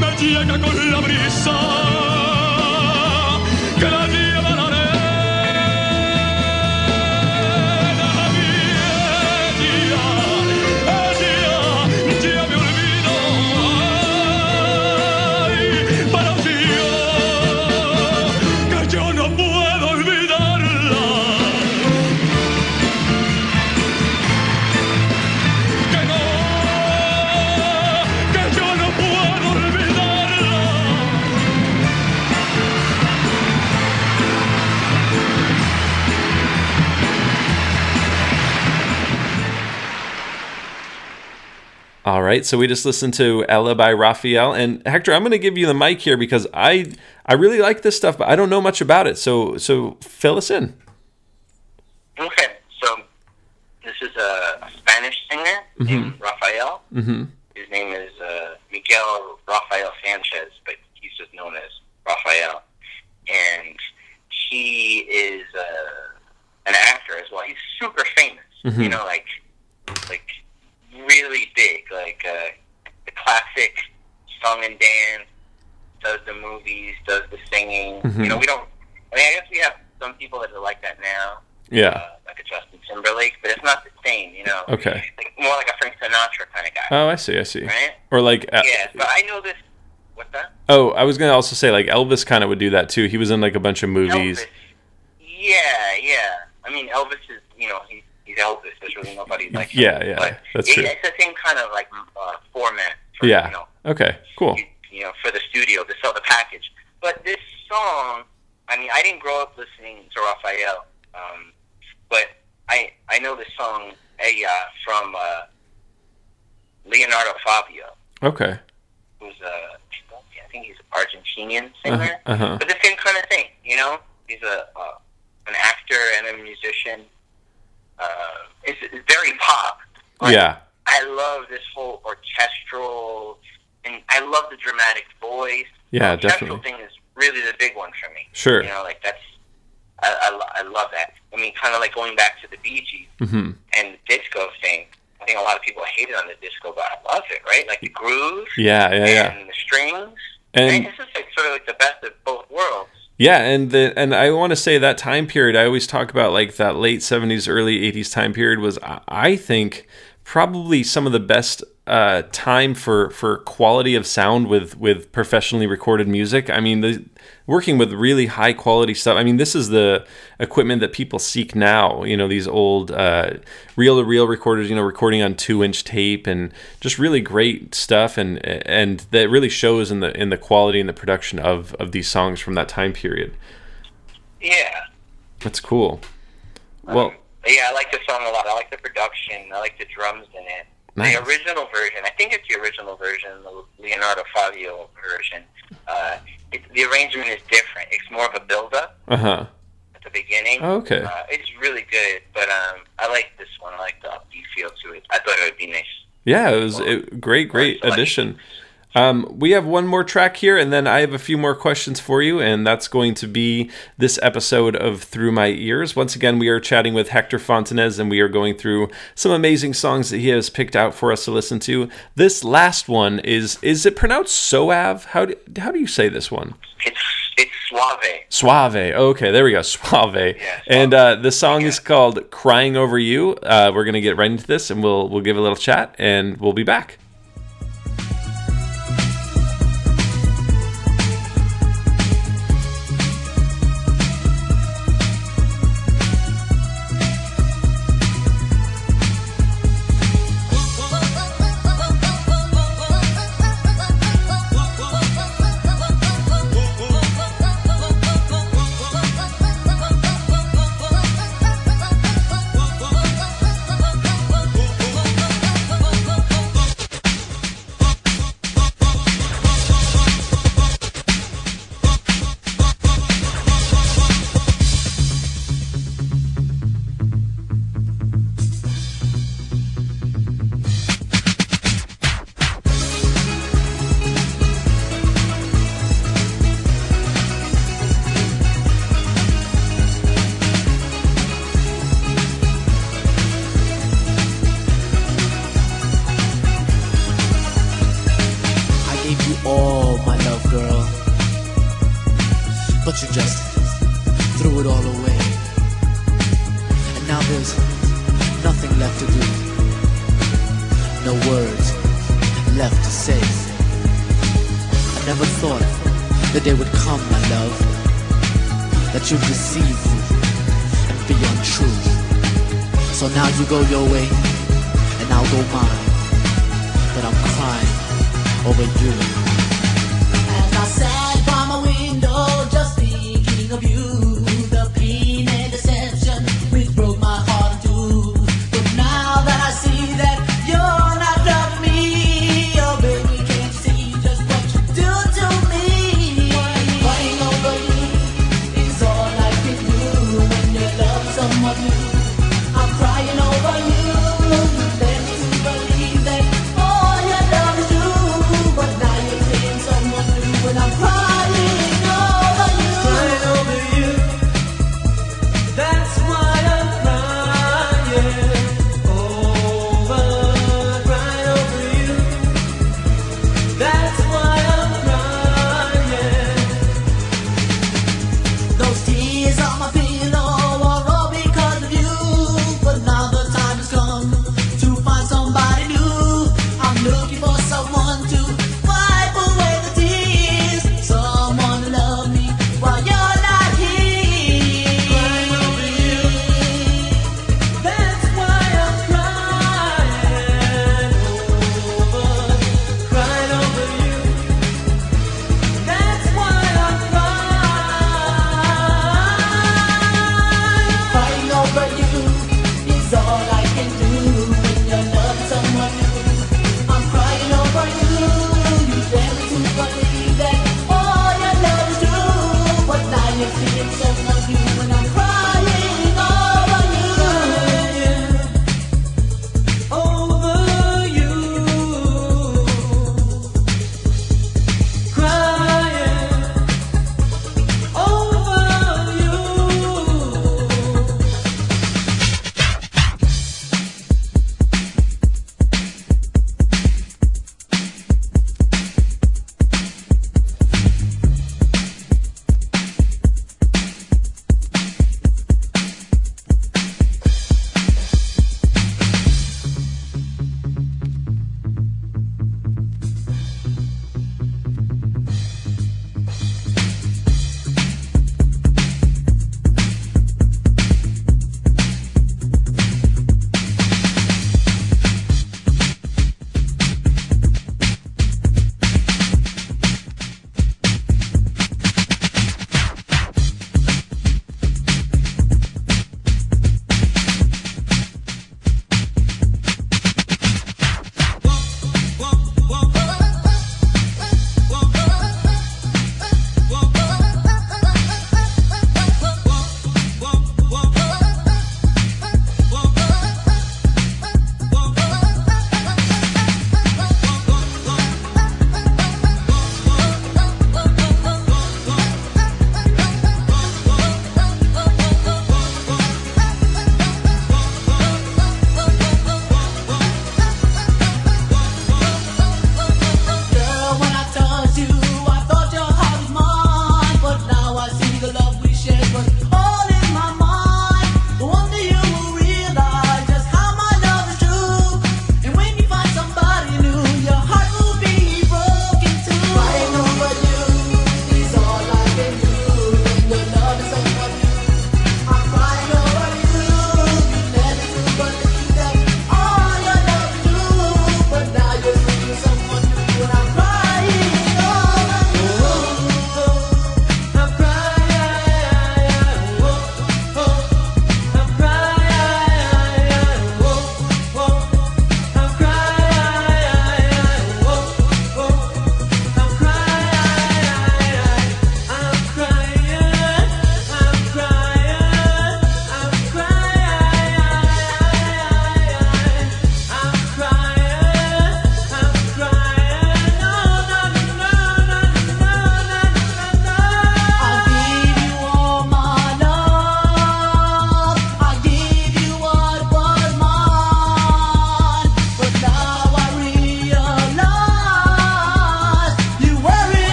me llega con la brisa que la All right, so we just listened to Ella by Raphael, and Hektor, I'm going to give you the mic here because I I really like this stuff, but I don't know much about it. So so fill us in. Okay, so this is a, Spanish singer named Raphael. Mm-hmm. His name is uh, Miguel Rafael Sanchez, but he's just known as Raphael. And he is uh, an actor as well. He's super famous. You know, like like really big, like uh, the classic song and dance. Does the movies, does the singing. You know, we don't. I mean, I guess we have some people that are like that now Yeah. uh, like a Justin Timberlake, but it's not the same, you know. Okay. Like, more like a Frank Sinatra kind of guy, Oh, I see. I see. right? Or like, uh, Yeah, but I know this. What's that? oh, I was going to also say like Elvis kind of would do that too. He was in like a bunch of movies. Elvis. Yeah, yeah. I mean, Elvis is, you know, he's, he's Elvis. There's really nobody like him. Yeah, yeah, But that's it- true. It's the same kind of like uh, format. For, Yeah. You know, Okay. Cool. you, you know, for the studio to sell the package. But this song, I mean, I didn't grow up listening to Raphael, um, but I I know this song Ella from uh, Leonardo Favio, Okay. who's a I think he's an Argentinian singer, Uh huh. but the same kind of thing, you know. He's a uh, an actor and a musician. Uh, it's, it's very pop. but Yeah. I love this whole orchestral, and I love the dramatic voice. Yeah, the orchestral definitely. thing is really the big one for me. Sure. You know, like that's I, I, I love that. I mean, kind of like going back to the Bee Gees Mm-hmm. and the disco thing. I think a lot of people hated on the disco, but I love it. Right, like the groove Yeah. Yeah. Yeah. and the strings. And right? This is like sort of like the best of both worlds. Yeah, and the and I want to say that time period. I always talk about like that late seventies, early eighties time period was I- I think probably some of the best uh, time for for quality of sound with with professionally recorded music. I mean, the working with really high quality stuff. I mean, this is the equipment that people seek now. You know, these old reel to reel recorders. You know, recording on two inch tape and just really great stuff. And and that really shows in the in the quality and the production of of these songs from that time period. Yeah. That's cool. Well, Yeah, I like the song a lot. I like the production. I like the drums in it. Nice. The original version, I think it's the original version, the Leonardo Favio version. Uh, it, the arrangement is different. It's more of a build-up uh huh. at the beginning. Okay. Uh, it's really good, but um, I like this one. I like the upbeat feel to it. I thought it would be nice. Yeah, it was a great, great addition. Um, we have one more track here, and then I have a few more questions for you, and that's going to be this episode of Through My Ears. Once again, we are chatting with Hektor Fontanez, and we are going through some amazing songs that he has picked out for us to listen to. This last one is is it pronounced Soave? How do, how do you say this one? It's it's suave. Suave. Okay, there we go. Suave. Yeah, and uh, the song is called "Crying Over You." Uh, we're gonna get right into this, and we'll we'll give a little chat, and we'll be back.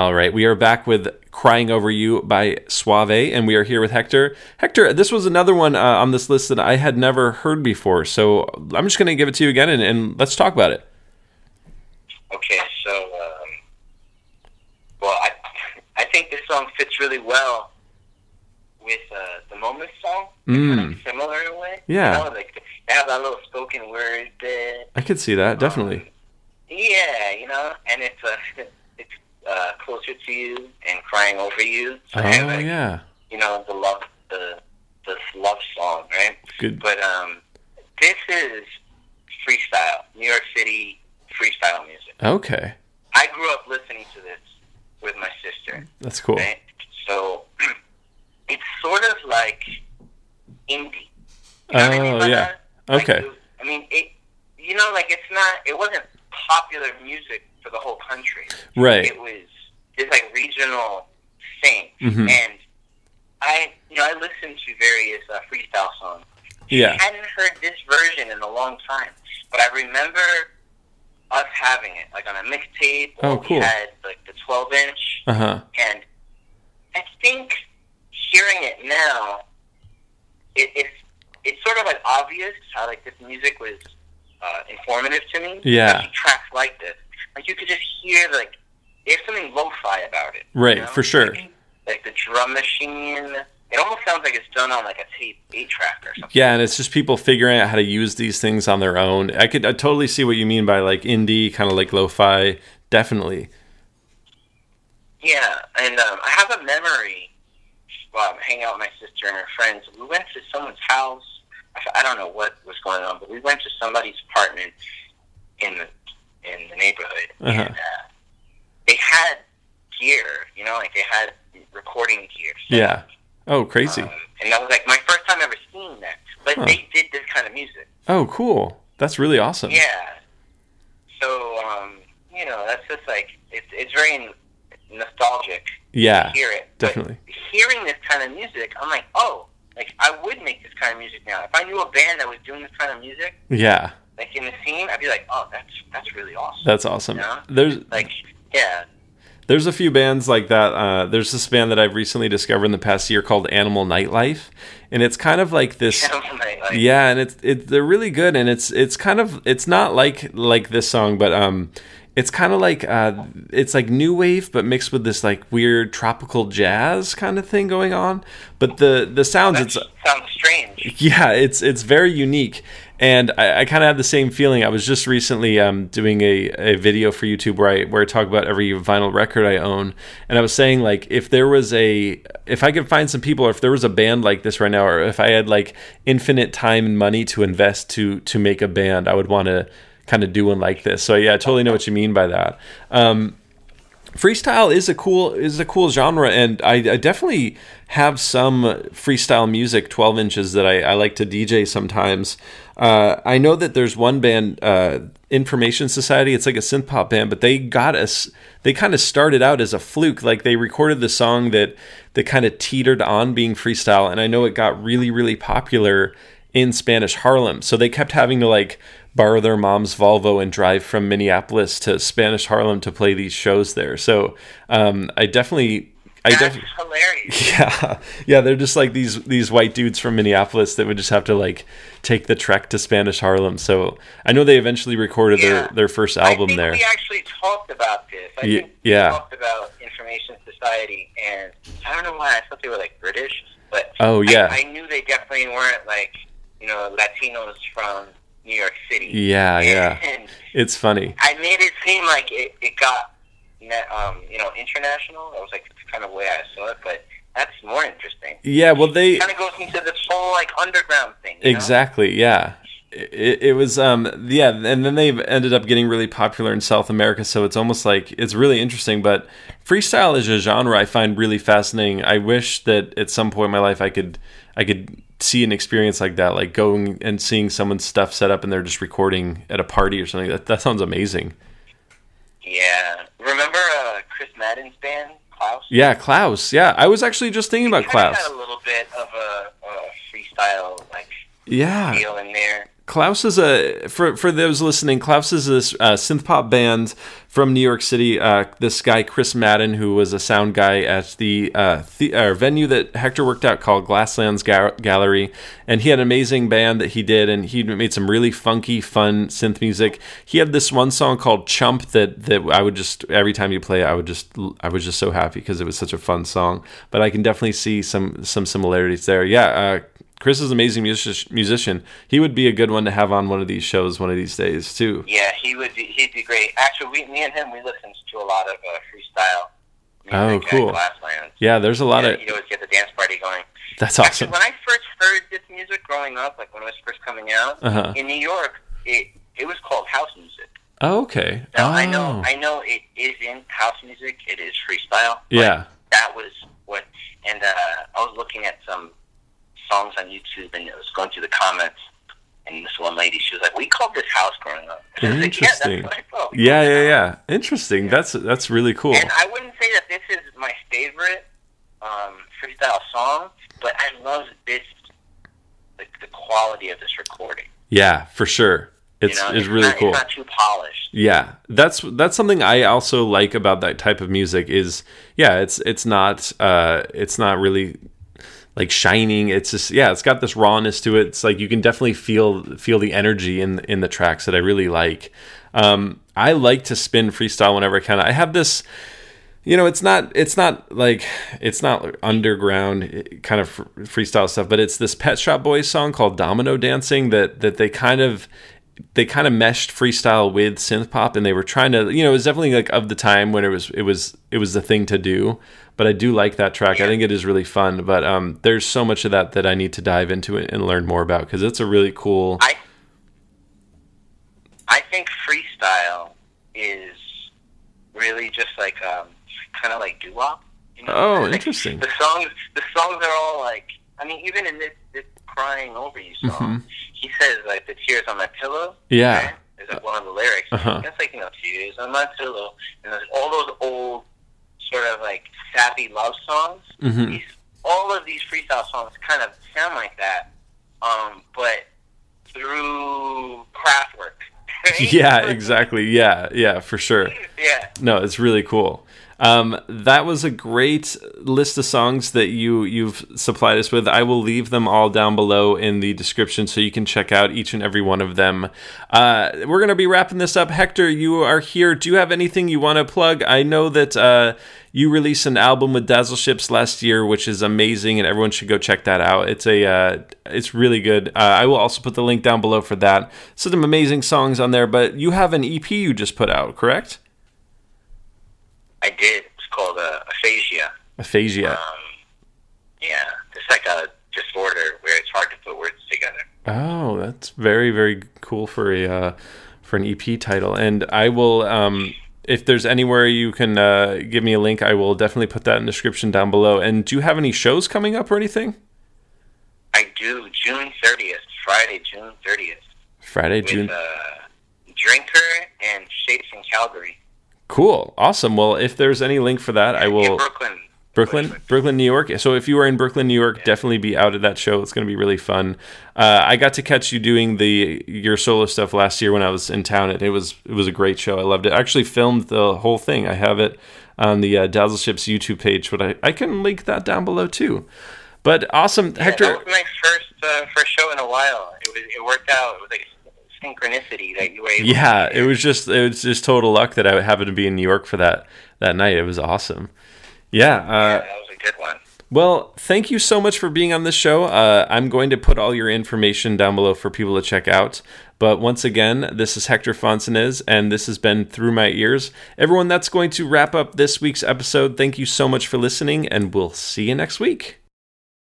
All right, we are back with Crying Over You by Suave, and we are here with Hektor. Hektor, this was another one uh, on this list that I had never heard before, so I'm just going to give it to you again and, and, let's talk about it. Okay, so, um, well, I, I think this song fits really well with uh, the Moment song. Mm. Kind of similar in a way. Yeah. You know, like, they have that little spoken word bit. I could see that, definitely. Um, yeah, you know, and it's uh, it's uh, closer to you and crying over you. So oh like, yeah. You know the love the the love song, right? Good. But um, this is freestyle, New York City freestyle music. Okay. I grew up listening to this with my sister. That's cool. Right? So it's sort of like indie. You know oh I mean yeah. Like, okay. I mean, it. You know, like it's not. It wasn't popular music for the whole country. Right. It was it's like regional thing, mm-hmm. and I you know I listened to various uh, freestyle songs. Yeah. I hadn't heard this version in a long time, but I remember us having it like on a mixtape. Oh, cool. We had like the 12 inch, uh-huh. and I think hearing it now, it, it's it's sort of like obvious how like this music was uh, informative to me. Yeah. Tracks like this, like you could just hear like there's something lo-fi about it. Right, you know? for sure. Like, like the drum machine. It almost sounds like it's done on like a tape eight track or something. Yeah, and it's just people figuring out how to use these things on their own. I could I totally see what you mean by like indie, kind of like lo-fi. Definitely. Yeah, and um, I have a memory while I'm hanging out with my sister and her friends. We went to someone's house. I don't know what was going on, but we went to somebody's apartment in the in the neighborhood, uh-huh. and uh, they had gear. You know, like they had recording gear. So, yeah. Oh, crazy. Um, and that was like my first time ever seeing that. But huh. they did this kind of music. Oh, cool. That's really awesome. Yeah. So, um, you know, that's just like it's it's very nostalgic. Yeah. To hear it. Definitely. But hearing this kind of music, I'm like, oh, like I would make this kind of music now. If I knew a band that was doing this kind of music, yeah, like in the scene, I'd be like, oh, that's that's really awesome. That's awesome. You know? There's like, yeah. There's a few bands like that. Uh, there's this band that I've recently discovered in the past year called Animal Nightlife, and it's kind of like this. Yeah, and it's it, they're really good, and it's it's kind of it's not like like this song, but um, it's kind of like uh, it's like new wave, but mixed with this like weird tropical jazz kind of thing going on. But the the sounds oh, it's sounds strange. Yeah, it's it's very unique, and I, I kind of had the same feeling. I was just recently um, doing a, a video for YouTube where I where I talk about every vinyl record I own, and I was saying like if there was a if I could find some people, or if there was a band like this right now, or if I had like infinite time and money to invest to to make a band, I would want to kind of do one like this. So yeah, I totally know what you mean by that. Um, freestyle is a cool is a cool genre, and I, I, definitely have some freestyle music, twelve inches that I, I like to DJ sometimes. Uh, I know that there's one band, uh, Information Society. It's like a synth pop band, but they got us. They kind of started out as a fluke. Like they recorded the song that that kind of teetered on being freestyle, and I know it got really really popular in Spanish Harlem. So they kept having to like borrow their mom's Volvo and drive from Minneapolis to Spanish Harlem to play these shows there. So um, I definitely. I That's def- hilarious. Yeah, yeah, they're just like these these white dudes from Minneapolis that would just have to like take the trek to Spanish Harlem. So I know they eventually recorded yeah. their, their first album I think there. We actually talked about this. I Y- think yeah. talked about Information Society, and I don't know why I thought they were like British, but Oh, yeah. I, I knew they definitely weren't like you know Latinos from New York City. Yeah, yeah. It's funny. I made it seem like it, it got um, you know international. That was like kind of the way I saw it, but that's more interesting. Yeah, well they kind of goes into this whole like underground thing. you know? Exactly. Yeah. It, it was um yeah and then they've ended up getting really popular in south america so it's almost like it's really interesting but freestyle is a genre i find really fascinating i wish that at some point in my life i could i could see an experience like that like going and seeing someone's stuff set up and they're just recording at a party or something that, that sounds amazing Yeah. Remember uh, Chris Madden's band, Klaus? yeah klaus yeah i was actually just thinking about klaus Had a little bit of a, a freestyle like yeah feel in there. Klaus is a for for those listening. Klaus is this uh, synth pop band from New York City. Uh, this guy Chris Madden, who was a sound guy at the, uh, uh, venue that Hektor worked out called Glasslands Ga- Gallery, and he had an amazing band that he did, and he made some really funky, fun synth music. He had this one song called Chump that that I would just every time you play, it, I would just I was just so happy because it was such a fun song. But I can definitely see some some similarities there. Yeah. Chris is an amazing music- musician. He would be a good one to have on one of these shows one of these days too. Yeah, he would. Be, he'd be great. Actually, we, me and him, we listened to a lot of uh, freestyle. Oh, music at cool. Yeah, there's a lot yeah, of. He'd always get the dance party going. That's Actually, awesome. when I first heard this music growing up, like when it was first coming out Uh-huh. in New York, it it was called house music. Oh, okay. Now oh. I know I know it is in house music. It is freestyle. Yeah. that was what. And uh, I was looking at some songs on YouTube, and it was going through the comments. And this one lady, she was like, "We called this house growing up." And I was like, Interesting. Yeah, that's what I called. Yeah, yeah, yeah. Interesting. That's that's really cool. And I wouldn't say that this is my favorite um, freestyle song, but I love this, the, the quality of this recording. Yeah, for sure. It's you know, it's really not, cool. It's not too polished. Yeah, that's that's something I also like about that type of music. Is yeah, it's it's not uh, it's not really like shining. It's just yeah, it's got this rawness to it. It's like you can definitely feel feel the energy in in the tracks that I really like. Um, I like to spin freestyle whenever I can. I have this you know it's not it's not like it's not underground eh, kind of freestyle stuff but it's this pet shop boys song called domino dancing that that they kind of they kind of meshed freestyle with synth pop and they were trying to you know it was definitely like of the time when it was it was it was the thing to do but i do like that track i think it is really fun but um there's so much of that that i need to dive into it and learn more about because it's a really cool I I think freestyle is really just like um, kind of like doo wop. You know? Oh, Like, interesting. The songs, the songs are all like. I mean, even in this, this "Crying Over You" song, Mhm. he says like the tears on my pillow. Yeah. right? Is like one of the lyrics. Uh-huh. It's like you know, tears on my pillow, and there's all those old sort of like sappy love songs. Mhm. These, all of these freestyle songs kind of sound like that, um, but through Kraftwerk. right? yeah exactly yeah yeah for sure Yeah. no it's really cool um, that was a great list of songs that you you've supplied us with. I will leave them all down below in the description so you can check out each and every one of them. Uh, we're gonna be wrapping this up. Hektor, you are here. Do you have anything you want to plug? I know that uh, you released an album with Dazzle Ships last year, which is amazing, and everyone should go check that out. It's a uh, it's really good. Uh, I will also put the link down below for that. Some amazing songs on there. But you have an EP you just put out, correct? I did. It's called uh, aphasia. Aphasia. Um, yeah, it's like a disorder where it's hard to put words together. Oh, that's very very cool for a uh, for an EP title. And I will, um, if there's anywhere you can uh, give me a link, I will definitely put that in the description down below. And do you have any shows coming up or anything? I do June 30th, Friday, June 30th, Friday, with June. uh, Drinker and Shapes in Calgary. Cool, awesome. Well, if there's any link for that, I will. Brooklyn. Brooklyn, Brooklyn, New York. So if you are in Brooklyn, New York, definitely be out at that show. It's going to be really fun. Uh, I got to catch you doing the your solo stuff last year when I was in town. It, it was it was a great show. I loved it. I actually filmed the whole thing. I have it on the uh, Dazzle Ships YouTube page, but I, I can link that down below too. But awesome, Yeah, Hektor. that was my first uh, first show in a while. It was it worked out. It was like synchronicity that you were able. Yeah, it was just it was just total luck that I happened to be in New York for that that night. It was awesome. Yeah. Uh, that was a good one. Well, thank you so much for being on this show. Uh, I'm going to put all your information down below for people to check out. But once again, this is Hektor Fontanez, and this has been Through My Ears. Everyone, that's going to wrap up this week's episode. Thank you so much for listening, and we'll see you next week.